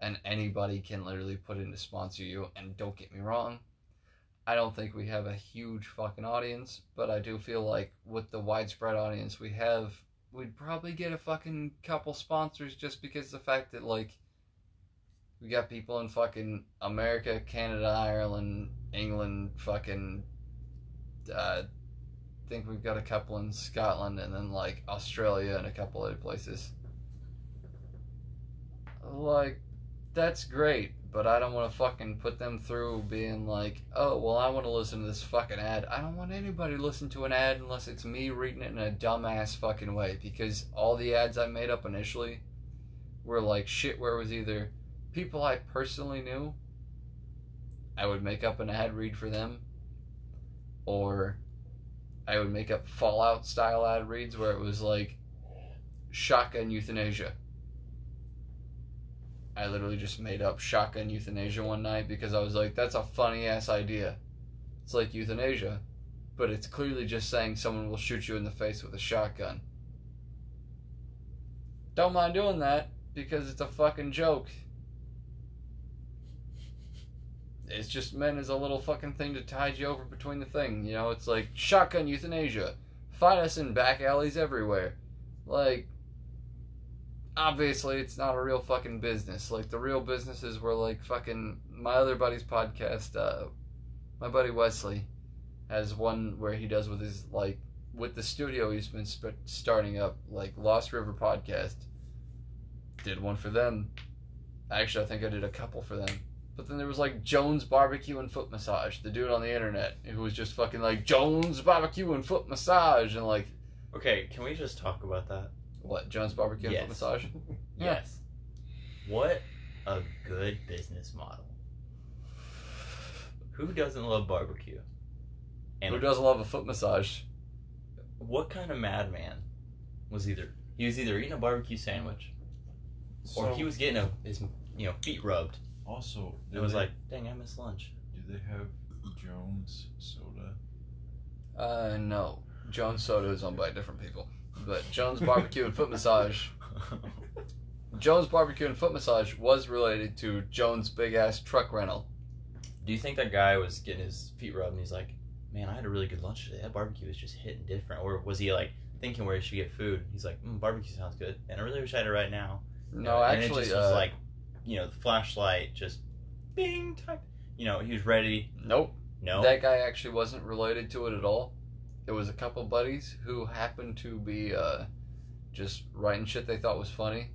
And anybody can literally put in to sponsor you and don't get me wrong i don't think we have a huge fucking audience but i do feel like with the widespread audience we have we'd probably get a fucking couple sponsors just because the fact that like we got people in fucking america canada ireland england fucking uh, I think we've got a couple in Scotland and then like Australia and a couple other places. Like, that's great, but I don't want to fucking put them through being like, oh, well, I want to listen to this fucking ad. I don't want anybody to listen to an ad unless it's me reading it in a dumbass fucking way because all the ads I made up initially were like shit where it was either people I personally knew, I would make up an ad read for them or I would make up Fallout style ad reads where it was like shotgun euthanasia. I literally just made up shotgun euthanasia one night because I was like, that's a funny ass idea. It's like euthanasia, but it's clearly just saying someone will shoot you in the face with a shotgun. Don't mind doing that because it's a fucking joke. It's just meant as a little fucking thing to tide you over between the thing. You know, it's like shotgun euthanasia. Find us in back alleys everywhere. Like, obviously, it's not a real fucking business. Like, the real businesses were like fucking my other buddy's podcast. Uh, my buddy Wesley has one where he does with his like with the studio he's been sp- starting up, like Lost River Podcast. Did one for them. Actually, I think I did a couple for them But then there was like Jones Barbecue and Foot Massage, the dude on the internet who was just fucking like Jones Barbecue and Foot Massage and like Okay, can we just talk about that? what Jones Barbecue and Yes. Foot Massage. Yes. What a good business model. Who doesn't love barbecue? And Who doesn't love a foot massage? what kind of madman was either he was either eating a barbecue sandwich or So, he was getting a, his you know feet rubbed also. it was they- like, dang, I missed lunch. Do they have Jones soda? Uh, no. Jones Soda is owned by different people, but Jones Barbecue and Foot Massage. Jones Barbecue and Foot Massage was related to Jones Big Ass Truck Rental. Do you think that guy was getting his feet rubbed and he's like, man, I had a really good lunch today. That barbecue was just hitting different. Or was he like thinking where he should get food? He's like, mm, barbecue sounds good, and I really wish I had it right now. No, and actually, it just was uh, like, you know, the flashlight just, bing, type. You know, he was ready. nope. No, That guy actually wasn't related to it at all. It was a couple buddies who happened to be uh, just writing shit they thought was funny.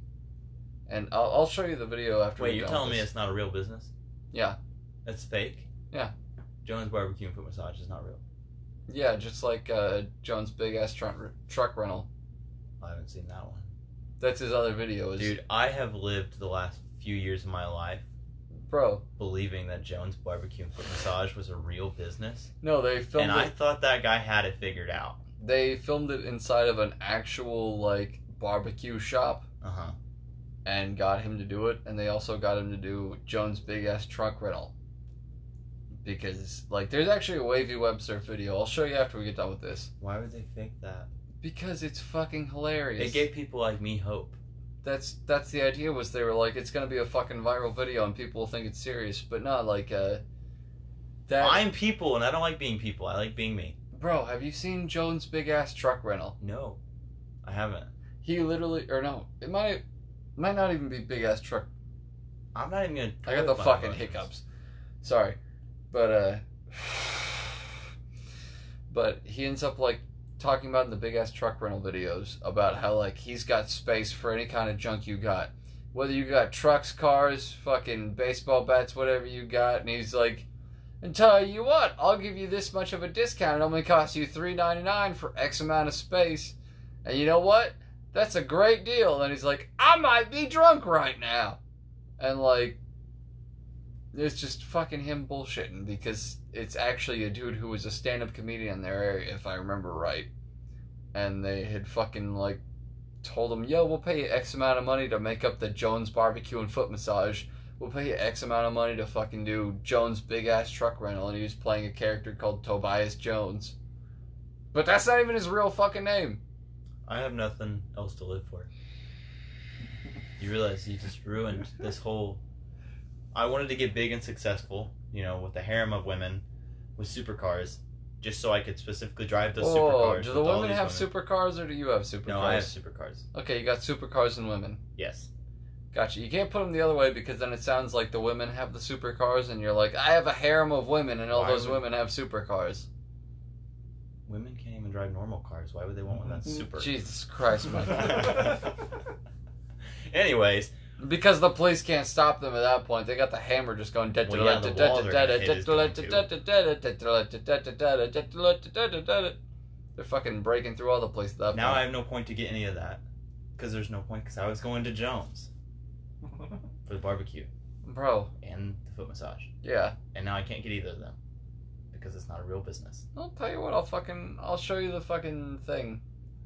And I'll, I'll show you the video after. wait, you're telling me it's not a real business? Yeah. That's fake. Yeah. Jones Barbecue and Foot Massage is not real. Yeah, just like uh, Jones Big Ass truck, truck Rental. I haven't seen that one. That's his other video. Is, Dude, I have lived the last few years of my life bro, believing that Jones Barbecue and Foot Massage was a real business, no, they filmed and it. I thought that guy had it figured out. They filmed it inside of an actual like barbecue shop Uh huh. and got him to do it, and they also got him to do Jones Big Ass Truck Rental. Because like, there's actually a Wavy Web Surf video. I'll show you after we get done with this. Why would they fake that? Because it's fucking hilarious. It gave people like me hope. That's that's the idea was they were like it's gonna be a fucking viral video and people will think it's serious, but not like uh. That I'm people, and I don't like being people. I like being me. bro, have you seen Jones Big Ass Truck Rental? No, I haven't. He literally, or no, it might might not even be Big Ass Truck I'm not even gonna. I got the fucking emotions. hiccups. Sorry. But uh but he ends up like talking about in the big ass truck rental videos about how like he's got space for any kind of junk you got. Whether you got trucks, cars, fucking baseball bats, whatever you got, and he's like and tell you what, I'll give you this much of a discount. It only costs you three ninety nine for X amount of space. And you know what? That's a great deal. And he's like, I might be drunk right now. And like it's just fucking him bullshitting because it's actually a dude who was a stand up comedian in their area, if I remember right. And they had fucking like told him, yo, we'll pay you X amount of money to make up the Jones barbecue and foot massage. We'll pay you X amount of money to fucking do Jones big ass truck rental. And he was playing a character called Tobias Jones. But that's not even his real fucking name. I have nothing else to live for. You realize you just ruined this whole. I wanted to get big and successful, you know, with a harem of women, with supercars, just so I could specifically drive those Oh, supercars. do the with all women these have supercars or do you have supercars? No, I have supercars. Okay, you got supercars and women. Yes. Gotcha. You can't put them the other way because then it sounds like the women have the supercars, and you're like, I have a harem of women, and all Why those would- women have supercars. Women can't even drive normal cars. Why would they want one that's mm-hmm. super? Jesus Christ, man. Anyways, because the police can't stop them at that point. They got the hammer just going. Well, yeah, the wall they're gonna hit is going They're fucking breaking through all the place now I have no point to get any of that. Because there's no point, because I was going to Jones for the barbecue Bro, and the foot massage. yeah. And now I can't get either of them. Because it's not a real business. I'll tell you what. I'll fucking. I'll show you the fucking thing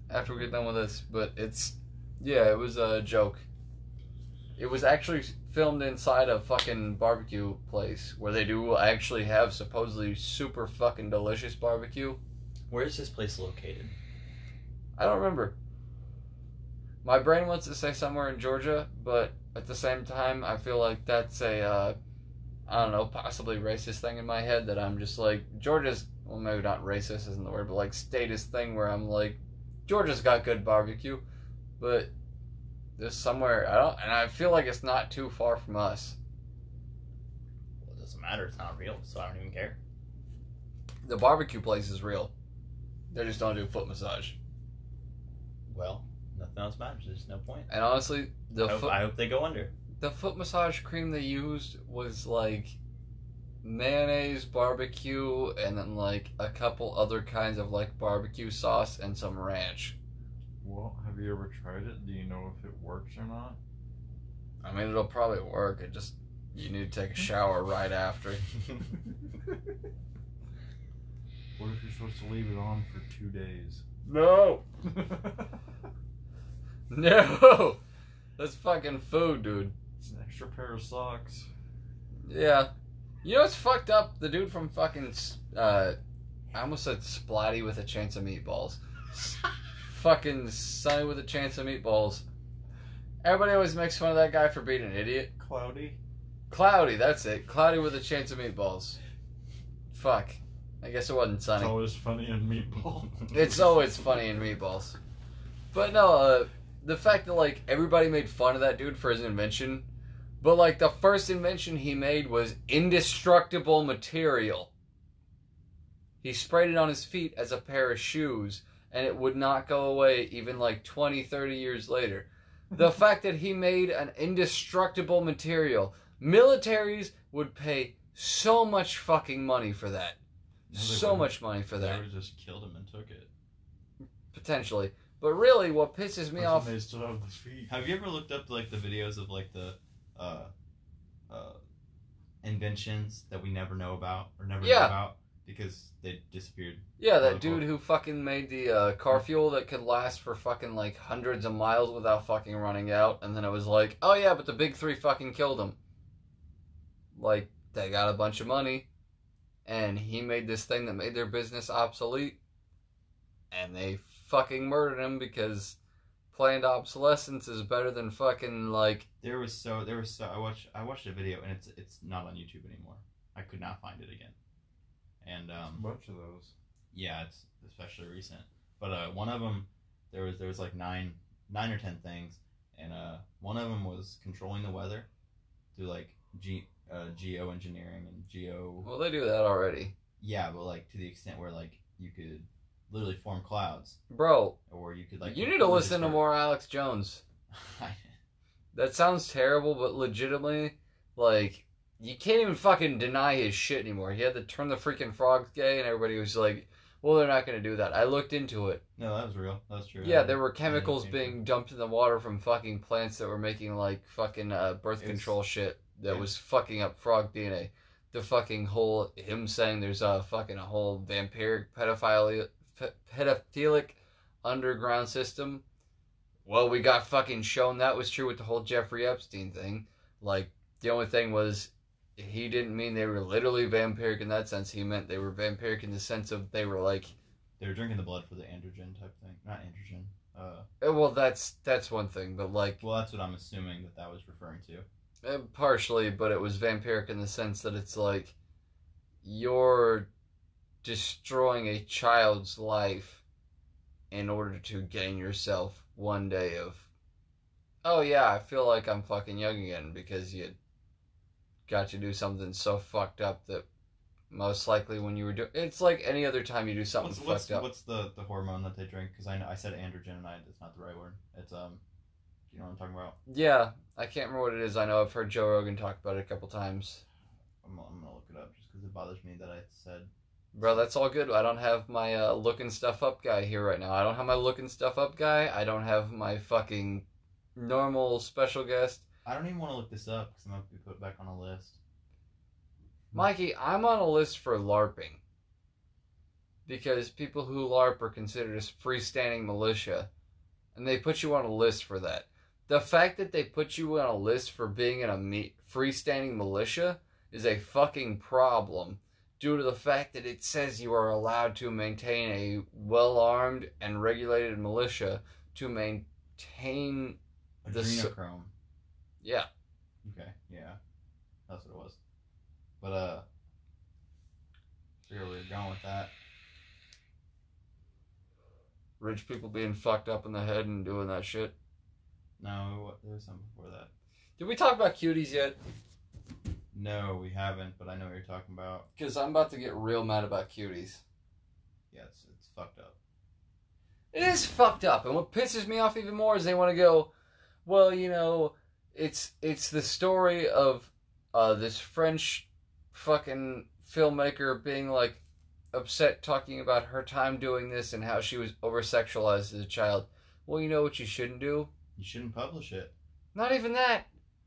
after we get done with this. But it's, yeah, it was a joke. It was actually filmed inside a fucking barbecue place where they do actually have supposedly super fucking delicious barbecue. Where is this place located? I don't remember. My brain wants to say somewhere in Georgia, but at the same time, I feel like that's a, uh, I don't know, possibly racist thing in my head that I'm just like, Georgia's, well, maybe not racist isn't the word, but like statist thing where I'm like, Georgia's got good barbecue, but there's somewhere, I don't, and I feel like it's not too far from us. Well, it doesn't matter. It's not real, so I don't even care. The barbecue place is real. They just don't do foot massage. Well, nothing else matters. There's no point. And honestly, the I hope, foot, I hope they go under. the foot massage cream they used was like mayonnaise, barbecue, and then like a couple other kinds of like barbecue sauce and some ranch. Well, have you ever tried it? Do you know if it works or not? I mean, it'll probably work. It just you need to take a shower right after. What if you're supposed to leave it on for two days? No, no, that's fucking food, dude. it's an extra pair of socks. Yeah, you know what's fucked up? The dude from fucking uh, I almost said Splatty with a chance of meatballs. fucking Sonny with a chance of meatballs. Everybody always makes fun of that guy for being an idiot. Cloudy. Cloudy, that's it. Cloudy with a chance of meatballs. Fuck. I guess it wasn't It's Sonny. always funny in Meatballs. It's always funny in meatballs. But no, uh, the fact that like everybody made fun of that dude for his invention, but like the first invention he made was indestructible material. He sprayed it on his feet as a pair of shoes, and it would not go away even like 20, 30 years later. The fact that he made an indestructible material, militaries would pay so much fucking money for that. No, So wouldn't. much money for They that would've just killed him and took it. potentially. But really, what pisses me off. They still have the feet. Have you ever looked up like the videos of like the uh, uh, inventions that we never know about or never Yeah. know about because they disappeared? Yeah, that dude who fucking made the uh, car fuel that could last for fucking like hundreds of miles without fucking running out, and then it was like, oh yeah, but the big three fucking killed him. Like they got a bunch of money, and he made this thing that made their business obsolete, and they fucking murdered him because planned obsolescence is better than fucking like There was so there was so I watched I watched a video and it's it's not on YouTube anymore. I could not find it again. And A um, bunch of those. yeah, it's especially recent. But uh, one of them there was there was like nine nine or ten things, and uh, one of them was controlling the weather through like ge- uh, geoengineering and geo well they do that already, Yeah, but like to the extent where like you could literally form clouds, bro. or you could like. you need to completely listen to more Alex Jones. That sounds terrible, but legitimately, like, you can't even fucking deny his shit anymore. He had to turn the freaking frogs gay, and everybody was like, well, they're not going to do that. I looked into it. no, that was real. That's true. Yeah, there were chemicals being dumped in the water from fucking plants that were making, like, fucking uh, birth It's- control shit that yeah. was fucking up frog DNA. The fucking whole, him saying there's a fucking a whole vampiric pedophile, pe- pedophilic underground system. Well, we got fucking shown that was true with the whole Jeffrey Epstein thing. Like, the only thing was, he didn't mean they were literally vampiric in that sense. He meant they were vampiric in the sense of they were like, They were drinking the blood for the androgen type thing. Not androgen. Uh, eh, well, that's that's one thing, but like, well, that's what I'm assuming that that was referring to. Uh, partially, but it was vampiric in the sense that it's like you're destroying a child's life in order to gain yourself one day of, oh yeah, I feel like I'm fucking young again because you got to do something so fucked up that most likely when you were doing it's like any other time you do something What's fucked what's, up. what's the, the hormone that they drink? Because I know I said androgen and I it's not the right word. It's um, you know what I'm talking about? Yeah, I can't remember what it is. I know I've heard Joe Rogan talk about it a couple times. I'm, I'm gonna look it up just because it bothers me that I said. Bro, that's all good. I don't have my uh, looking stuff up guy here right now. I don't have my looking stuff up guy. I don't have my fucking normal special guest. I don't even want to look this up because I'm gonna be put back on a list. Mikey, I'm on a list for LARPing. Because people who LARP are considered as freestanding militia. And they put you on a list for that. The fact that they put you on a list for being in a me- freestanding militia is a fucking problem due to the fact that it says you are allowed to maintain a well armed and regulated militia to maintain The Adrenochrome. Yeah Okay, yeah, that's what it was. But uh, I forget where we were going with that. rich people being fucked up in the head and doing that shit. No, what- there was something before that. Did we talk about cuties yet? No, we haven't. But I know what you're talking about. Because I'm about to get real mad about cuties. Yeah, it's it's fucked up. It is fucked up, and what pisses me off even more is they want to go, well, you know, it's it's the story of uh, this French fucking filmmaker being like upset talking about her time doing this and how she was over sexualized as a child. Well, you know what you shouldn't do? You shouldn't publish it. Not even that.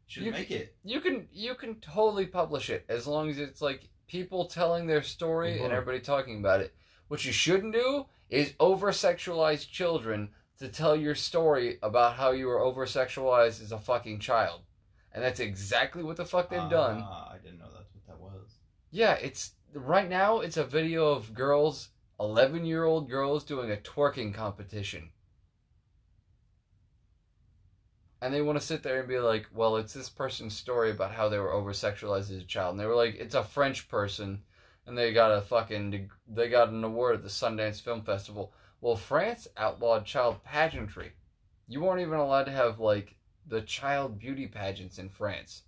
You You- make it. You can you can totally publish it as long as it's like people telling their story and Mhm. everybody talking about it. What you shouldn't do is over sexualize children to tell your story about how you were over sexualized as a fucking child. And that's exactly what the fuck they've done. Ah, I didn't know that's what that was. Yeah, it's right now it's a video of girls, 11-year-old girls doing a twerking competition. And they want to sit there and be like, "Well, it's this person's story about how they were over sexualized as a child." And they were like, "It's a French person." And they got a fucking they got an award at the Sundance Film Festival. Well, France outlawed child pageantry. You weren't even allowed to have like the child beauty pageants in France.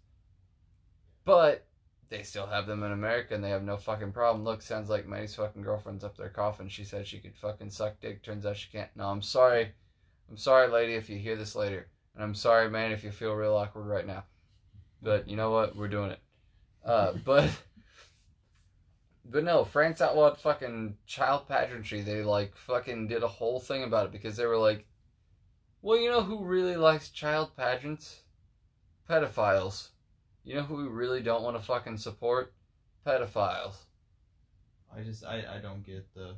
But they still have them in America and they have no fucking problem. Look, sounds like Manny's fucking girlfriend's up there coughing. She said she could fucking suck dick. Turns out she can't. No, I'm sorry. I'm sorry, lady, if you hear this later. And I'm sorry, man, if you feel real awkward right now. But you know what? We're doing it. Uh, but. But no, France outlawed fucking child pageantry. They like fucking did a whole thing about it because they were like, well, you know who really likes child pageants? Pedophiles. You know who we really don't want to fucking support? Pedophiles. I just I, I don't get the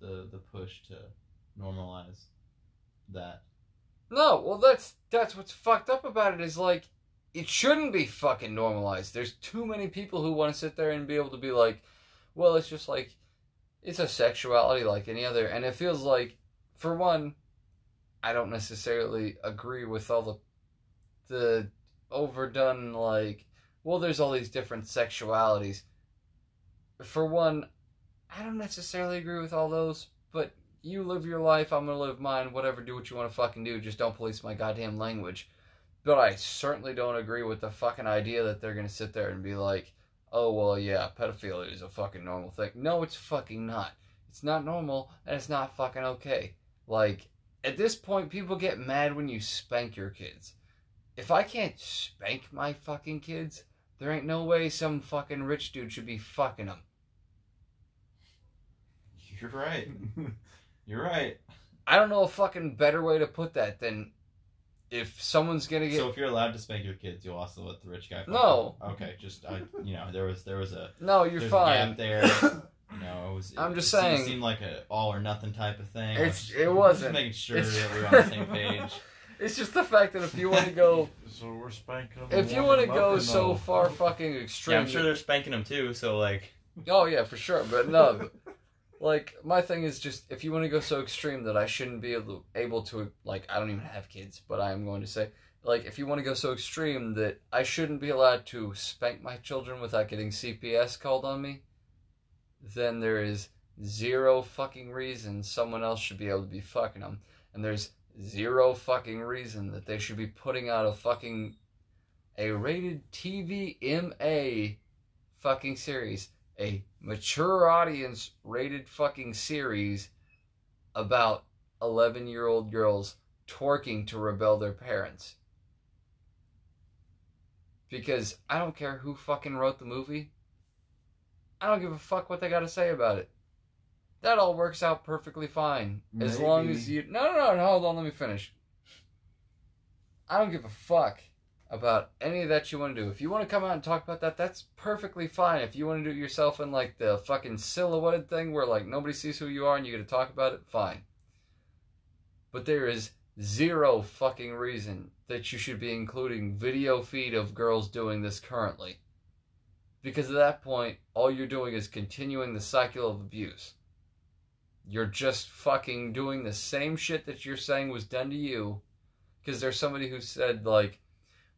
the the push to normalize that. No, well that's that's what's fucked up about it is like it shouldn't be fucking normalized. There's too many people who want to sit there and be able to be like, well, it's just like it's a sexuality like any other and it feels like for one I don't necessarily agree with all the the overdone like well there's all these different sexualities. For one, I don't necessarily agree with all those, but you live your life, I'm gonna live mine, whatever, do what you wanna fucking do, just don't police my goddamn language. But I certainly don't agree with the fucking idea that they're gonna sit there and be like, oh, well, yeah, pedophilia is a fucking normal thing. No, it's fucking not. It's not normal, and it's not fucking okay. Like, at this point, people get mad when you spank your kids. If I can't spank my fucking kids, there ain't no way some fucking rich dude should be fucking them. You're right. You're right. I don't know a fucking better way to put that than if someone's gonna get So if you're allowed to spank your kids, you'll also let the rich guy. No. them? Okay, just I, you know, there was there was a no, you're fine. a gap there. You know, it was. It, I'm just it seemed- saying. Seemed like a all or nothing type of thing. It's- Just- it wasn't. Just making sure It's- that we're on the same page. It's just the fact that if you want to go, So we're spanking them. if you want to go so far fucking extreme, Yeah, I'm sure they're spanking them too. So like, Oh yeah, for sure. But no, like my thing is just if you want to go so extreme that I shouldn't be able able to like I don't even have kids, but I am going to say like if you want to go so extreme that I shouldn't be allowed to spank my children without getting CPS called on me, then there is zero fucking reason someone else should be able to be fucking them, and there's zero fucking reason that they should be putting out a fucking a rated TV MA fucking series a mature audience rated fucking series about 11 year old girls twerking to rebel their parents. Because I don't care who fucking wrote the movie. I don't give a fuck what they gotta say about it. That all works out perfectly fine. As long as you. No, no, no, hold on, let me finish. I don't give a fuck about any of that you want to do. If you want to come out and talk about that, that's perfectly fine. If you want to do it yourself in like the fucking silhouetted thing where like nobody sees who you are and you get to talk about it, fine. But there is zero fucking reason that you should be including video feed of girls doing this currently. Because at that point, all you're doing is continuing the cycle of abuse. You're just fucking doing the same shit that you're saying was done to you. Because there's somebody who said, like,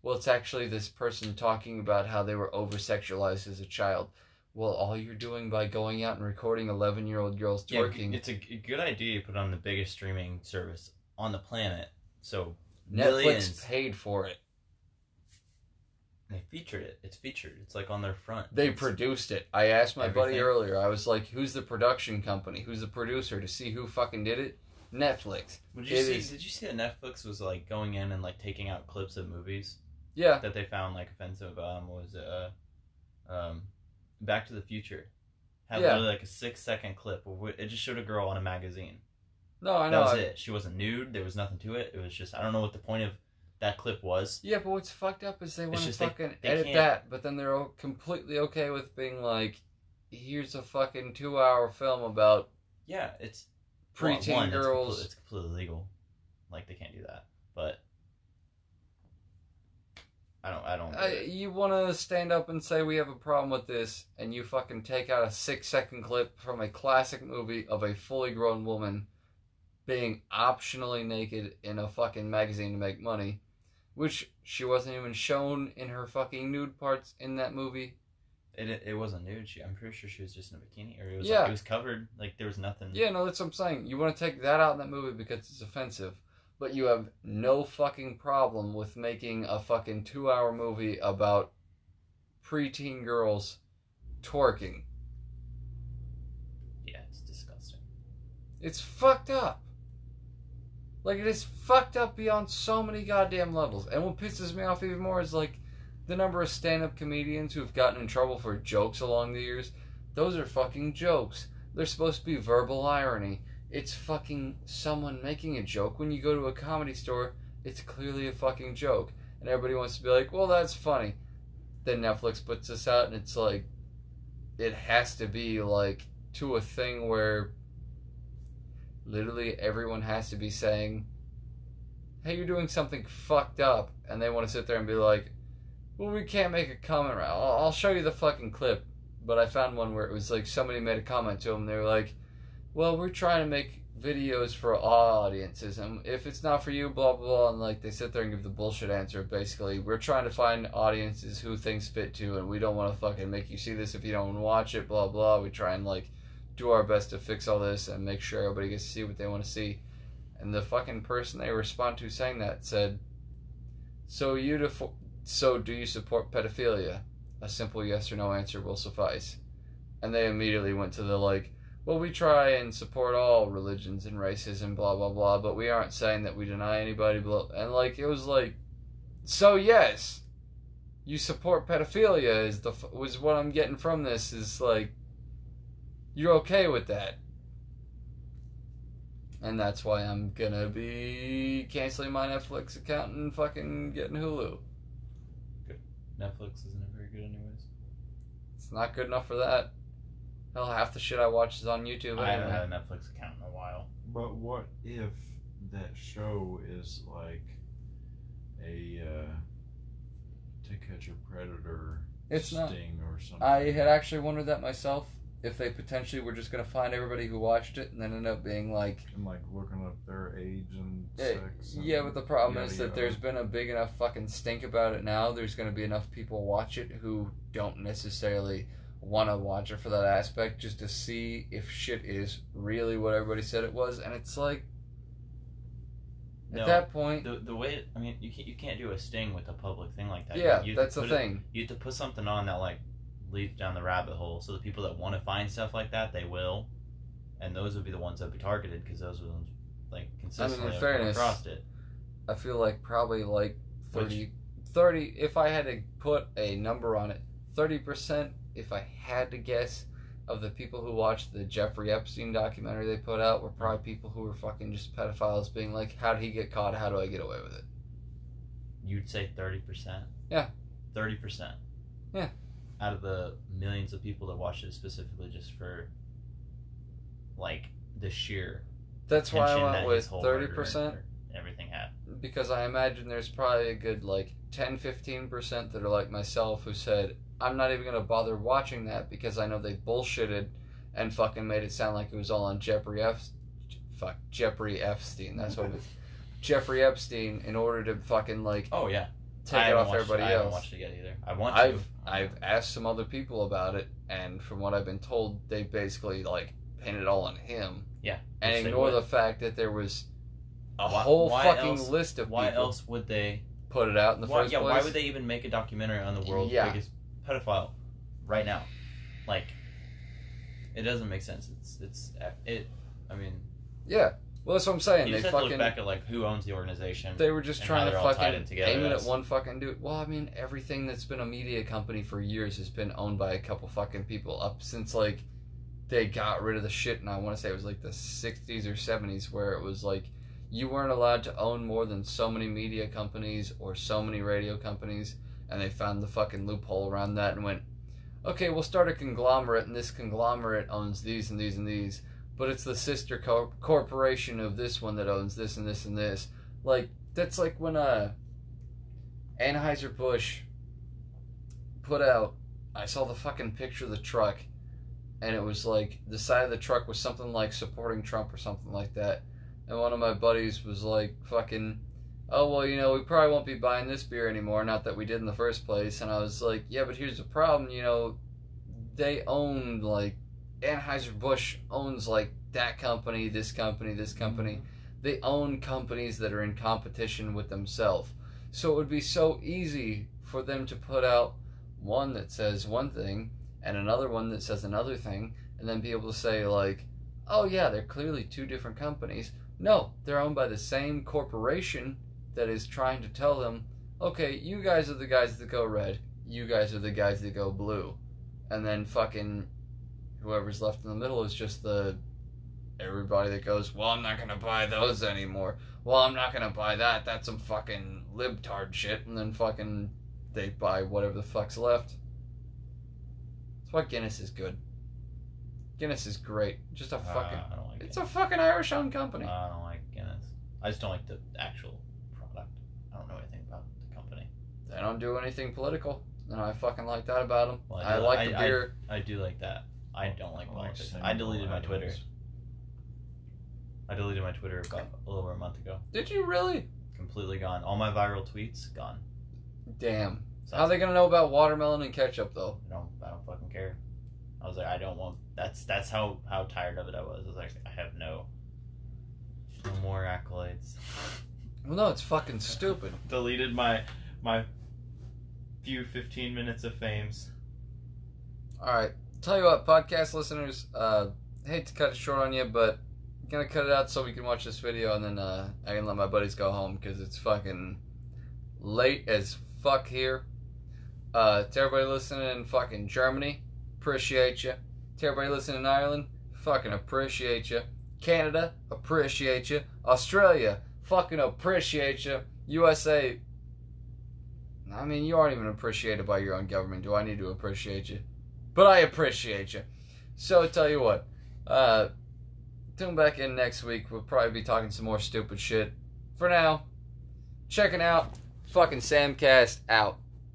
well, it's actually this person talking about how they were over sexualized as a child. Well, all you're doing by going out and recording 11 year old girls yeah, twerking. it's a good idea to put on the biggest streaming service on the planet. So Netflix millions. paid for it. They featured it. It's featured. It's like on their front. They It's- produced it. I asked my buddy earlier, I was like, who's the production company? Who's the producer to see who fucking did it? Netflix. Did you It see? is- Did you see that Netflix was like going in and like taking out clips of movies Yeah, that they found like offensive? Um, was? Uh, um, Back to the Future had Yeah. literally like a six second clip. It just showed a girl on a magazine. no, I know That was it. She wasn't nude. There was nothing to it. It was just I don't know what the point of that clip was. Yeah, but what's fucked up is they want to just they- fucking they edit can't- that, but then they're completely okay with being like, here's a fucking two hour film about Yeah, it's preteen one, it's girls. It's completely legal. Like they can't do that. But I don't. I don't. get I, it. you want to stand up and say we have a problem with this, and you fucking take out a six second clip from a classic movie of a fully grown woman being optionally naked in a fucking magazine to make money, which she wasn't even shown in her fucking nude parts in that movie. It, it, it wasn't nude. She, I'm pretty sure she was just in a bikini, or it was Yeah. like, it was covered. Like there was nothing. Yeah, no, that's what I'm saying. You want to take that out in that movie because it's offensive, but you have no fucking problem with making a fucking two hour movie about preteen girls twerking. Yeah, it's disgusting. It's fucked up. Like it is fucked up beyond so many goddamn levels. And what pisses me off even more is like the number of stand-up comedians who've gotten in trouble for jokes along the years. Those are fucking jokes. They're supposed to be verbal irony. It's fucking someone making a joke. When you go to a comedy store, it's clearly a fucking joke. And everybody wants to be like, well, that's funny. Then Netflix puts this out and it's like, it has to be like to a thing where literally everyone has to be saying, "Hey, you're doing something fucked up," and they want to sit there and be like, "Well, we can't make a comment. I'll, I'll show you the fucking clip." But I found one where it was like somebody made a comment to them. They were like, "Well, we're trying to make videos for all audiences, and if it's not for you, blah blah blah," and like they sit there and give the bullshit answer. Basically, we're trying to find audiences who things fit to, and we don't want to fucking make you see this if you don't watch it. Blah blah. We try and like do our best to fix all this and make sure everybody gets to see what they want to see. And the fucking person they respond to saying that said, "So you defo- so do you support pedophilia?" A simple yes or no answer will suffice. And they immediately went to the like, "Well, we try and support all religions and races and blah blah blah, but we aren't saying that we deny anybody." Blah. And like it was like, so yes, you support pedophilia is the f- was what I'm getting from this is like you're okay with that. And that's why I'm gonna be canceling my Netflix account and fucking getting Hulu. Good. Netflix isn't very good, anyways. It's not good enough for that. Hell, half the shit I watch is on YouTube I haven't anyway. had a Netflix account in a while. But what if that show is like a uh, To Catch a Predator It's not. sting or something? I had actually wondered that myself. If they potentially were just gonna find everybody who watched it and then end up being like, and like looking up their age and Eh, sex. and yeah, but the problem yada is that yada. there's been a big enough fucking stink about it now. There's going to be enough people watch it who don't necessarily want to watch it for that aspect, just to see if shit is really what everybody said it was. And it's like, at that point, The the way I mean, you can't you can't do a sting with a public thing like that. yeah, you, that's to the put it- thing. you have to put something on that like leads down the rabbit hole. So the people that want to find stuff like that, they will, and those would be the ones that would be targeted because those are the ones like consistently have come fairness, across it. I feel like probably like 30, 30 if I had to put a number on it, 30%, if I had to guess, of the people who watched the Jeffrey Epstein documentary they put out were probably people who were fucking just pedophiles being like, how did he get caught? How do I get away with it? You'd say thirty percent. Yeah. Thirty percent. Yeah. Out of the millions of people that watched it specifically just for like the sheer That's why I went with his whole murder 30% everything had. because I imagine there's probably a good like 10 15% that are like myself who said, I'm not even going to bother watching that because I know they bullshitted and fucking made it sound like it was all on Jeffrey F. Fuck, Jeffrey Epstein. That's what it was. Jeffrey Epstein in order to fucking like Oh yeah. take I it off everybody I haven't else. watched it yet either. I want I've to. I've asked some other people about it, and from what I've been told, they basically like pinned it all on him. Yeah, and ignore the fact that there was a Why- whole why fucking else- list of Why people else would they? put it out in the Why, first yeah, place. why would they even make a documentary on the world's Yeah. biggest pedophile right now? Like, it doesn't make sense. It's it's it. I mean, Yeah, Well, that's what I'm saying. You They just have to fucking look back at like who owns the organization. they were just trying to fucking in together. aim it at one fucking dude. Well, I mean, everything that's been a media company for years has been owned by a couple fucking people up since like they got rid of the shit. And I want to say it was like the 60s or 70s where it was like you weren't allowed to own more than so many media companies or so many radio companies, and they found the fucking loophole around that and went, okay, we'll start a conglomerate, and this conglomerate owns these and these and these, but it's the sister co- corporation of this one that owns this and this and this. Like that's like when uh Anheuser Busch put out. I saw the fucking picture of the truck, and it was like the side of the truck was something like supporting Trump or something like that. And one of my buddies was like, "Fucking, oh well, you know, we probably won't be buying this beer anymore. Not that we did in the first place." And I was like, "Yeah, but here's the problem. You know, they own like Anheuser Busch owns like that company, this company, this mm-hmm. company. They own companies that are in competition with themselves. So it would be so easy for them to put out one that says one thing and another one that says another thing, and then be able to say like, "Oh yeah, they're clearly two different companies." No, they're owned by the same corporation that is trying to tell them, "Okay, you guys are the guys that go red. You guys are the guys that go blue." And then fucking whoever's left in the middle is just the everybody that goes, "Well, I'm not going to buy those anymore." Well, I'm not going to buy that. That's some fucking libtard shit. And then fucking they buy whatever the fuck's left. That's why Guinness is good. Guinness is great. Just a Uh, fucking I don't like It's Guinness. a fucking Irish owned company. I don't like Guinness. I just don't like the actual product. I don't know anything about the company. They don't do anything political. And I fucking like that about them. Well, I I, like I- the beer. I do like that. I don't like oh, I politics. I deleted my Twitter. I deleted my Twitter about a little over a month ago. Did you really? Completely gone. All my viral tweets gone. Damn. So How are they gonna know about watermelon and ketchup though? I don't. I don't fucking care. I was like, I don't want. That's that's how how tired of it I was. I was like, I have no. No more accolades. Well, no, it's fucking stupid. deleted my my few 15 minutes of fames. All right. Tell you what, podcast listeners, uh, hate to cut it short on you, but I'm gonna cut it out so we can watch this video and then uh, I can let my buddies go home because it's fucking late as fuck here. Uh, to everybody listening in fucking Germany, appreciate you. To everybody listening in Ireland, fucking appreciate you. Canada, appreciate you. Australia, fucking appreciate you. USA, I mean, you aren't even appreciated by your own government. Do I need to appreciate you? But I appreciate you. So, tell you what, uh, tune back in next week. We'll probably be talking some more stupid shit. For now, checking out fucking Samcast out.